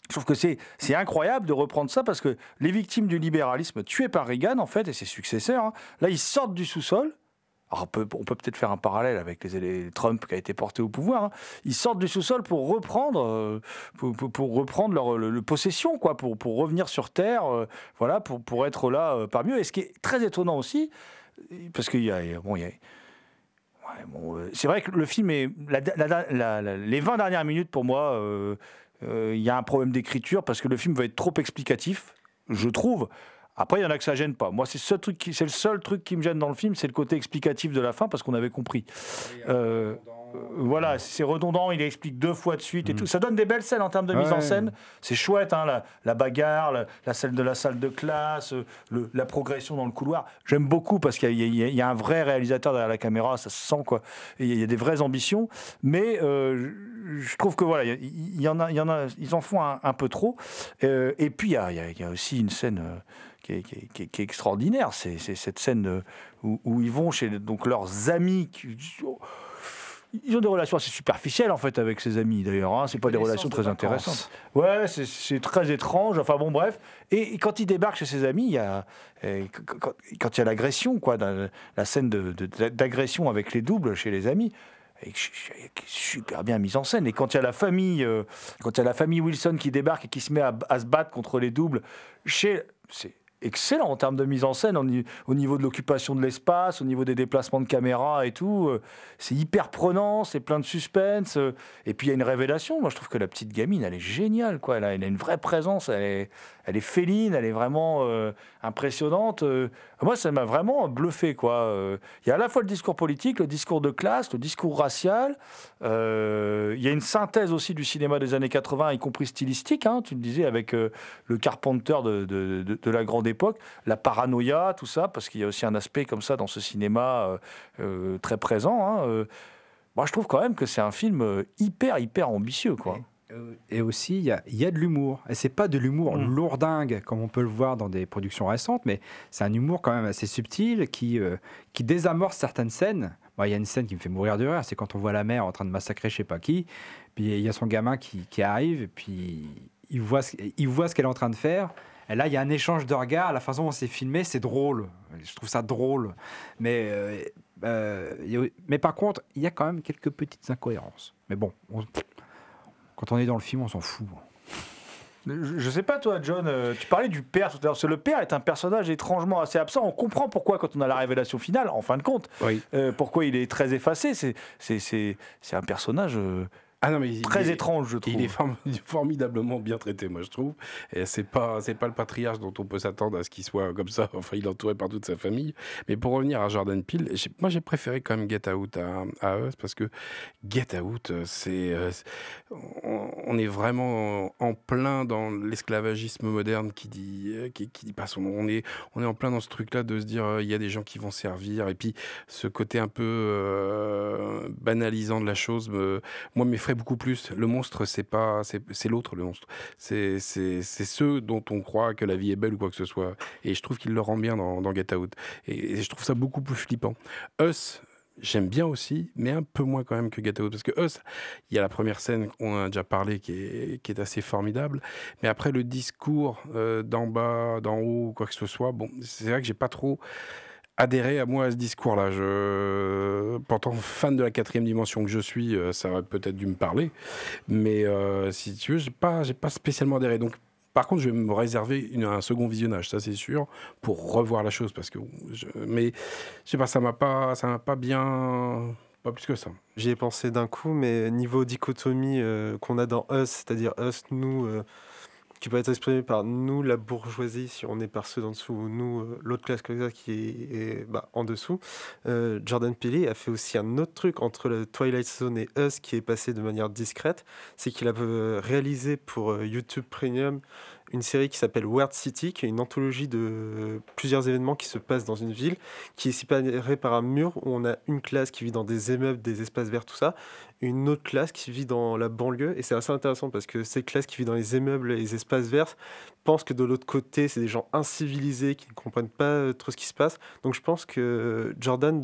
je trouve que c'est incroyable de reprendre ça parce que les victimes du libéralisme tuées par Reagan, en fait, et ses successeurs, hein, là, ils sortent du sous-sol. Alors, on peut peut-être faire un parallèle avec les, Trump qui a été porté au pouvoir. hein. Ils sortent du sous-sol pour reprendre, euh, pour, reprendre leur le- possession, quoi, pour, pour revenir sur Terre, euh, voilà, pour, pour être là euh, parmi eux. Et ce qui est très étonnant aussi, parce qu'il y a, bon, euh, c'est vrai que le film est. les 20 dernières minutes, pour moi, il y a un problème d'écriture parce que le film va être trop explicatif, je trouve. Après, il y en a que ça gêne pas. Moi, c'est ce truc qui- c'est le seul truc qui me gêne dans le film, c'est le côté explicatif de la fin parce qu'on avait compris. Euh, euh, voilà, c'est redondant, il explique deux fois de suite et tout. Ça donne des belles scènes en termes de mise en scène. C'est chouette, hein, la, la bagarre, la, la scène de la salle de classe, euh, le- la progression dans le couloir. J'aime beaucoup parce qu'il y, a- il y a- il y a un vrai réalisateur derrière la caméra, ça se sent quoi. Et il y a- il y a des vraies ambitions, mais euh, je trouve que voilà, il y, en a, ils en font un, peu trop. Euh, et puis il y a, aussi une scène. euh, qui est, extraordinaire, c'est cette scène euh, où, ils vont chez donc leurs amis ils ont des relations assez superficielles en fait avec ses amis d'ailleurs. Hein. C'est pas des relations très intéressantes. Ouais, c'est- très étrange. Enfin bon, bref. Et, quand il débarque chez ses amis, il y a quand, il y a l'agression, quoi, la scène d'agression avec les doubles chez les amis. Super bien mise en scène. Et quand il y a la famille, euh, quand il y a la famille Wilson qui débarque et qui se met à, se battre contre les doubles, chez, c'est excellent en termes de mise en scène, au niveau de l'occupation de l'espace, au niveau des déplacements de caméra et tout. euh, C'est hyper prenant, c'est plein de suspense. euh, Et puis il y a une révélation. Moi, je trouve que la petite gamine, elle est géniale. Quoi. Elle, a, elle a une vraie présence. Elle est, elle est féline. Elle est vraiment euh, impressionnante. euh. Moi, ça m'a vraiment bluffé. Quoi. Euh, Il y a à la fois le discours politique, le discours de classe, le discours racial. Il y a une synthèse aussi du cinéma des années 80, y compris stylistique. hein, tu le disais avec le Carpenter de, la grande époque, la paranoïa, tout ça, parce qu'il y a aussi un aspect comme ça dans ce cinéma très présent. hein. Moi, je trouve quand même que c'est un film hyper, hyper ambitieux. Quoi. Euh, et aussi, il y a, il y a de l'humour. Et c'est pas de l'humour Mm. lourdingue, comme on peut le voir dans des productions récentes, mais c'est un humour quand même assez subtil qui, euh, qui désamorce certaines scènes. Il y a une scène qui me fait mourir de rire, c'est quand on voit la mère en train de massacrer je sais pas qui, puis il y a son gamin qui, qui arrive, et puis il voit ce, il voit ce qu'elle est en train de faire. Et là, il y a un échange de regards, la façon dont c'est filmé, c'est drôle. Je trouve ça drôle. Mais, euh, euh, mais par contre, il y a quand même quelques petites incohérences. Mais bon, on- quand on est dans le film, on s'en fout. Je, sais pas, toi, John, euh, tu parlais du père tout à l'heure. Parce que le père est un personnage étrangement assez absent. On comprend pourquoi, quand on a la révélation finale, en fin de compte, euh, pourquoi il est très effacé. C'est- C'est c'est- c'est un personnage euh, Ah non, mais il très est- étrange, je trouve. Il est form- formidablement bien traité, moi je trouve. Et c'est pas c'est pas le patriarche dont on peut s'attendre à ce qu'il soit comme ça. Enfin, il est entouré par toute sa famille. Mais pour revenir à Jordan Peele, moi j'ai préféré quand même Get Out à, à Us parce que Get Out, euh, c'est euh, on, on est vraiment en plein dans l'esclavagisme moderne qui dit euh, qui, qui dit pas son nom. On est on est en plein dans ce truc-là de se dire euh, il y a des gens qui vont servir et puis ce côté un peu euh, banalisant de la chose moi beaucoup plus. Le monstre c'est pas c'est l'autre le monstre. C'est ceux dont on croit que la vie est belle ou quoi que ce soit. Et je trouve qu'il le rend bien dans, dans Get Out. Et, je trouve ça beaucoup plus flippant. Us J'aime bien aussi, mais un peu moins quand même que Get Out. Parce que Us, il y a la première scène, on en a déjà parlé, qui est, qui est assez formidable. Mais après, le discours euh, d'en bas, d'en haut, quoi que ce soit, bon, c'est vrai que j'ai pas trop adhéré à moi à ce discours-là. Je... Pourtant, fan de la quatrième dimension que je suis, euh, ça aurait peut-être dû me parler. Mais euh, si tu veux, j'ai pas, j'ai pas spécialement adhéré. Donc, par contre, je vais me réserver un second visionnage, ça c'est sûr, pour revoir la chose. Parce que, mais je pas, ça m'a pas, ça m'a pas bien, pas plus que ça. J'y ai pensé d'un coup, mais niveau dichotomie euh, qu'on a dans Us, c'est-à-dire Us, nous, qui peut être exprimé par nous, la bourgeoisie, si on est par ceux d'en dessous, ou nous, euh, l'autre classe qui est, est, bah, en dessous. Euh, Jordan Peele a fait aussi un autre truc entre le Twilight Zone et Us qui est passé de manière discrète, c'est qu'il a euh, réalisé pour euh, YouTube Premium une série qui s'appelle Weird City, qui est une anthologie de plusieurs événements qui se passent dans une ville, qui est séparée par un mur où on a une classe qui vit dans des immeubles, des espaces verts, tout ça, une autre classe qui vit dans la banlieue. Et c'est assez intéressant parce que ces classes qui vivent dans les immeubles et les espaces verts pensent que de l'autre côté, c'est des gens incivilisés qui ne comprennent pas euh, trop ce qui se passe. Donc je pense que Jordan,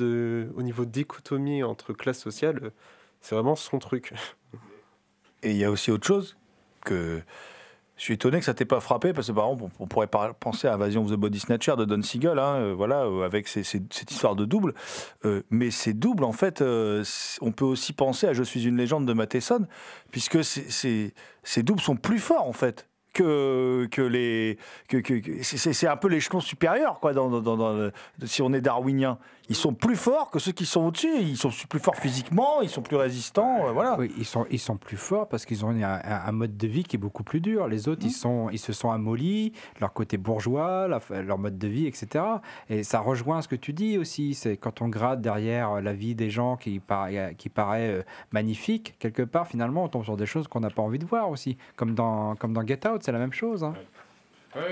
au niveau de dichotomie entre classes sociales, euh, c'est vraiment son truc. Et il y a aussi autre chose que je suis étonné que ça t'ait pas frappé parce que par exemple on, pourrait penser à Invasion of the Body Snatcher de Don Siegel, hein, euh, voilà, euh, avec cette histoire de double. Euh, mais ces doubles, en fait, on peut aussi penser à Je suis une légende de Matheson, puisque ces- doubles sont plus forts en fait. Que, les c'est- un peu l'échelon supérieur quoi si on est darwinien ils sont plus forts que ceux qui sont au-dessus ils sont plus forts physiquement ils sont plus résistants euh, voilà Oui, ils sont, ils sont plus forts parce qu'ils ont un, un- un mode de vie qui est beaucoup plus dur. Les autres, ils, sont, ils se sont amollis, leur côté bourgeois, la- leur mode de vie, etc. Et ça rejoint ce que tu dis aussi. C'est quand on gratte derrière la vie des gens qui, paraît- qui paraît euh, magnifique, quelque part, finalement, on tombe sur des choses qu'on n'a pas envie de voir aussi. Comme dans, comme dans Get Out, c'est la même chose. hein.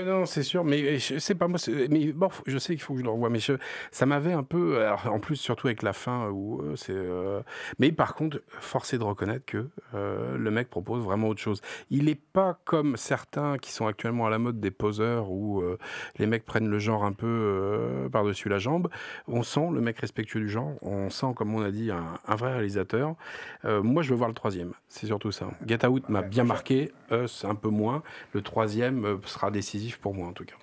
Non, c'est sûr, mais je sais pas moi, mais bon, je sais qu'il faut que je le revoie, mais je- ça m'avait un peu, alors, en plus surtout avec la fin où euh, c'est, euh, mais par contre, forcé de reconnaître que euh, le mec propose vraiment autre chose. Il est pas comme certains qui sont actuellement à la mode des poseurs où euh, les mecs prennent le genre un peu euh, par dessus la jambe. On sent le mec respectueux du genre, on sent comme on a dit un, un vrai réalisateur. Euh, moi, je veux voir le troisième, c'est surtout ça. Get Out m'a bien marqué, Us un peu moins. Le troisième euh, sera décisif pour moi en tout cas.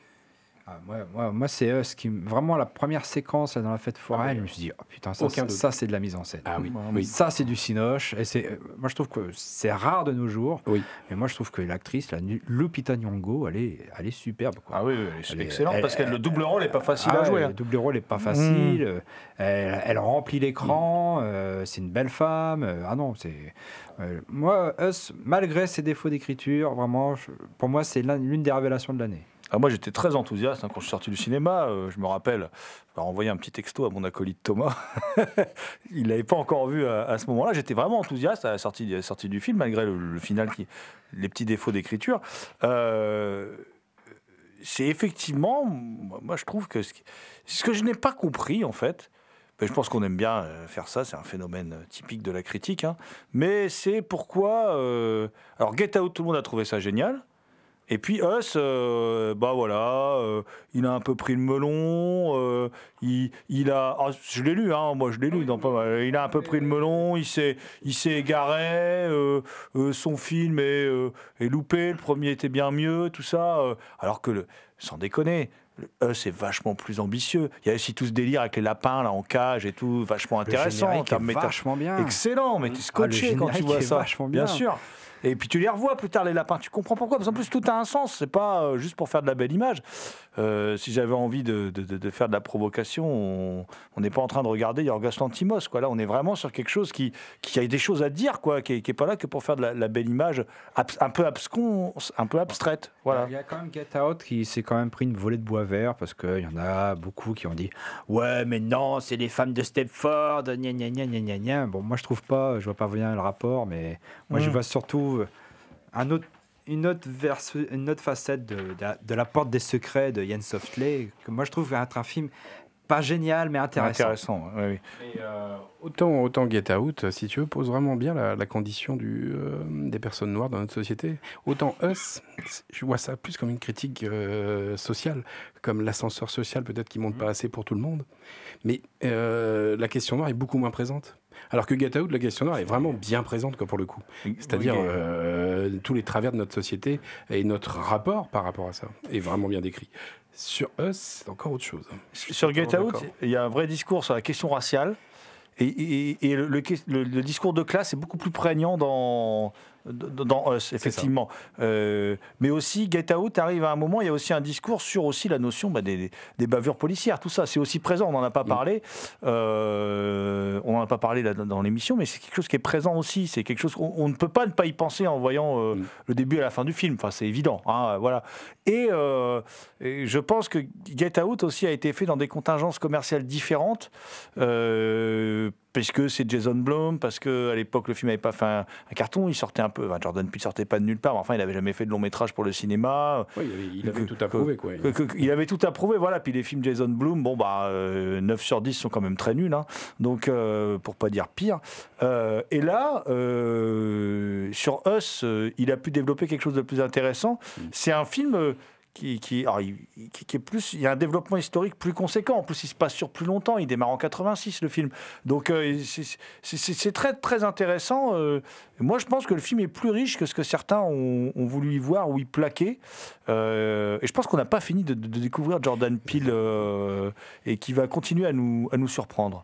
Ah, moi, moi, moi, c'est Us qui vraiment la première séquence là, dans la fête foraine. je me suis dit, oh, putain, ça, c'est- ça c'est de la mise en scène. Ah oui. Ça c'est du cinoche. Et c'est, euh, moi je trouve que c'est rare de nos jours. Oui. Mais moi je trouve que l'actrice, la Lupita Nyong'o, elle est, elle est superbe. Quoi. Ah oui, oui, elle est Elle est- excellente elle- parce que le double rôle n'est pas facile Ah à jouer. ouais, hein. Le double rôle n'est pas facile. euh, Elle, elle remplit l'écran. euh, c'est une belle femme. euh, ah non, c'est. euh, moi, Us, malgré ses défauts d'écriture, vraiment, je- pour moi, c'est l'un- l'une des révélations de l'année. Ah, moi, j'étais très enthousiaste hein, quand je suis sorti du cinéma. euh, je me rappelle avoir envoyé un petit texto à mon acolyte Thomas. Il l'avait pas encore vu à, ce moment-là. J'étais vraiment enthousiaste à la sortie, du film, malgré le, final, les petits défauts d'écriture. Euh, c'est effectivement, moi, je trouve que ce, que je n'ai pas compris, en fait, Mais je pense qu'on aime bien euh, faire ça, c'est un phénomène typique de la critique. hein. Mais c'est pourquoi. Alors, Get Out, tout le monde a trouvé ça génial. Et puis Us, euh, bah voilà, euh, il a un peu pris le melon. euh, il, il a, ah, je l'ai lu, hein, moi je l'ai lu dans pas mal. Il a un peu pris le melon. Il s'est, il s'est égaré. euh, son film est, est loupé. Le premier était bien mieux, tout ça. alors que, le, sans déconner. le Us est vachement plus ambitieux. Il y a aussi tout ce délire avec les lapins là en cage et tout, vachement intéressant. générique est méta- vachement bien. Excellent, mais tu es Ah, le scotché quand tu vois est ça. vachement bien bien. sûr. Et puis tu les revois plus tard, les lapins. Tu comprends pourquoi? Parce qu'en plus, tout a un sens. C'est pas euh, juste pour faire de la belle image. Euh, si j'avais envie de, de- faire de la provocation, on n'est pas en train de regarder Yorgos Lantimos. Quoi. Là, on est vraiment sur quelque chose qui, qui a des choses à dire, quoi, qui n'est pas là que pour faire de la, la belle image un peu abscon, un peu abstraite. Voilà. Il y a quand même Get Out qui s'est quand même pris une volée de bois vert parce qu'il y en a beaucoup qui ont dit Ouais, mais non, c'est les femmes de Stepford, gna gna gna gna gna. Bon, moi je trouve pas, je vois pas bien le rapport, mais moi je Mm. vois surtout un autre, une, autre vers- une autre facette de, de la, de la porte des secrets de Yann Softley, que moi je trouve être un film pas génial, mais intéressant. Intéressant, oui, oui. Et, euh, autant, autant Get Out, si tu veux, pose vraiment bien la, la condition du, euh, des personnes noires dans notre société. Autant Us, je vois ça plus comme une critique euh, sociale, comme l'ascenseur social peut-être qui monte pas assez pour tout le monde. Mais euh, la question noire est beaucoup moins présente. Alors que Get Out, la question noire est vraiment bien présente, quoi, pour le coup. C'est-à-dire euh, tous les travers de notre société et notre rapport par rapport à ça est vraiment bien décrit. Sur Us, c'est encore autre chose. Sur Get Out, il y a un vrai discours sur la question raciale. Et, et- et le, le- le- le discours de classe est beaucoup plus prégnant dans, dans, Us, effectivement. Euh, mais aussi, Get Out arrive à un moment, il y a aussi un discours sur aussi la notion bah, des, des bavures policières. Tout ça, c'est aussi présent, on n'en a pas parlé. Euh, on n'en a pas parlé là, dans- l'émission, mais c'est quelque chose qui est présent aussi. C'est quelque chose qu'on on ne peut pas ne pas y penser en voyant euh, le début et la fin du film. Enfin, c'est évident. hein, voilà. Et, euh, et je pense que Get Out aussi a été fait dans des contingences commerciales différentes. Euh, parce que c'est Jason Blum, parce que à l'époque le film n'avait pas fait un, un carton, il sortait un peu, enfin, Jordan Peele sortait pas de nulle part, mais enfin il n'avait jamais fait de long métrage pour le cinéma. Ouais, il avait- il avait Que- tout approuvé, quoi. que- que- il avait tout approuvé, voilà. Puis les films Jason Blum, bon bah euh, 9 sur 10 sont quand même très nuls, hein. donc euh, pour pas dire pire. Euh, et là, euh, sur Us, euh, il a pu développer quelque chose de plus intéressant. C'est un film euh, qui, qui, qui- est plus, il y a un développement historique plus conséquent. En plus, il se passe sur plus longtemps. Il démarre en 86 le film, donc euh, c'est- très très intéressant. euh. moi, je pense que le film est plus riche que ce que certains ont, voulu y voir ou y plaquer. Euh, et je pense qu'on n'a pas fini de, de- découvrir Jordan Peele et qui va continuer à nous à nous surprendre.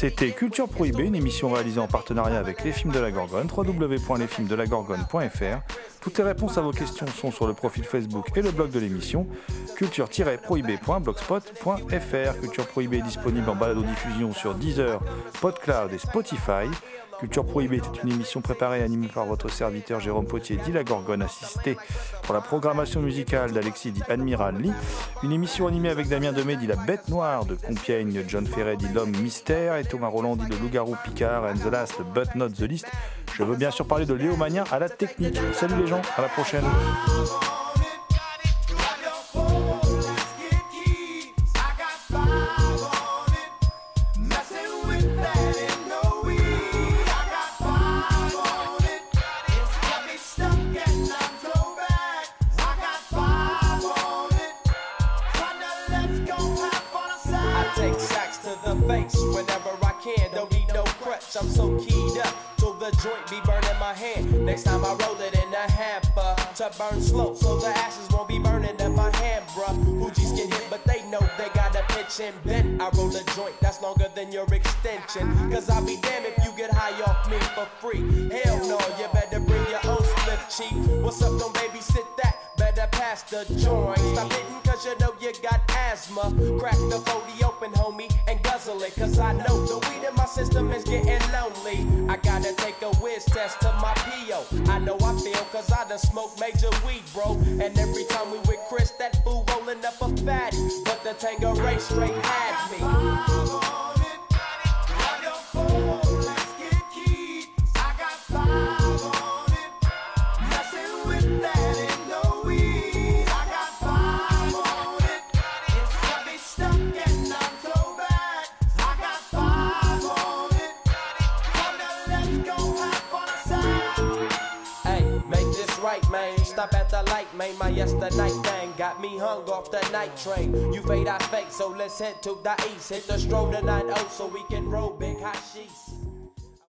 C'était Culture Prohibée, une émission réalisée en partenariat avec les films de la Gorgone, www.lesfilmsdelagorgone.fr. Toutes les réponses à vos questions sont sur le profil Facebook et le blog de l'émission, culture-prohibée.blogspot.fr. Culture Prohibée est disponible en balado-diffusion sur Deezer, PodCloud et Spotify. Culture Prohibée était une émission préparée et animée par votre serviteur Jérôme Potier, dit la Gorgone, assisté pour la programmation musicale d'Alexis, dit Admiral Lee. Une émission animée avec Damien Demey, dit La Bête Noire de Compiègne, John Ferret, dit L'Homme Mystère, et Thomas Roland, dit Le Loup-Garou Picard, and the last but not the least. Je veux bien sûr parler de Léo Mania à la technique. Salut les gens, à la prochaine. ace. Hit the stroll tonight, oh, so we can roll big hot sheets.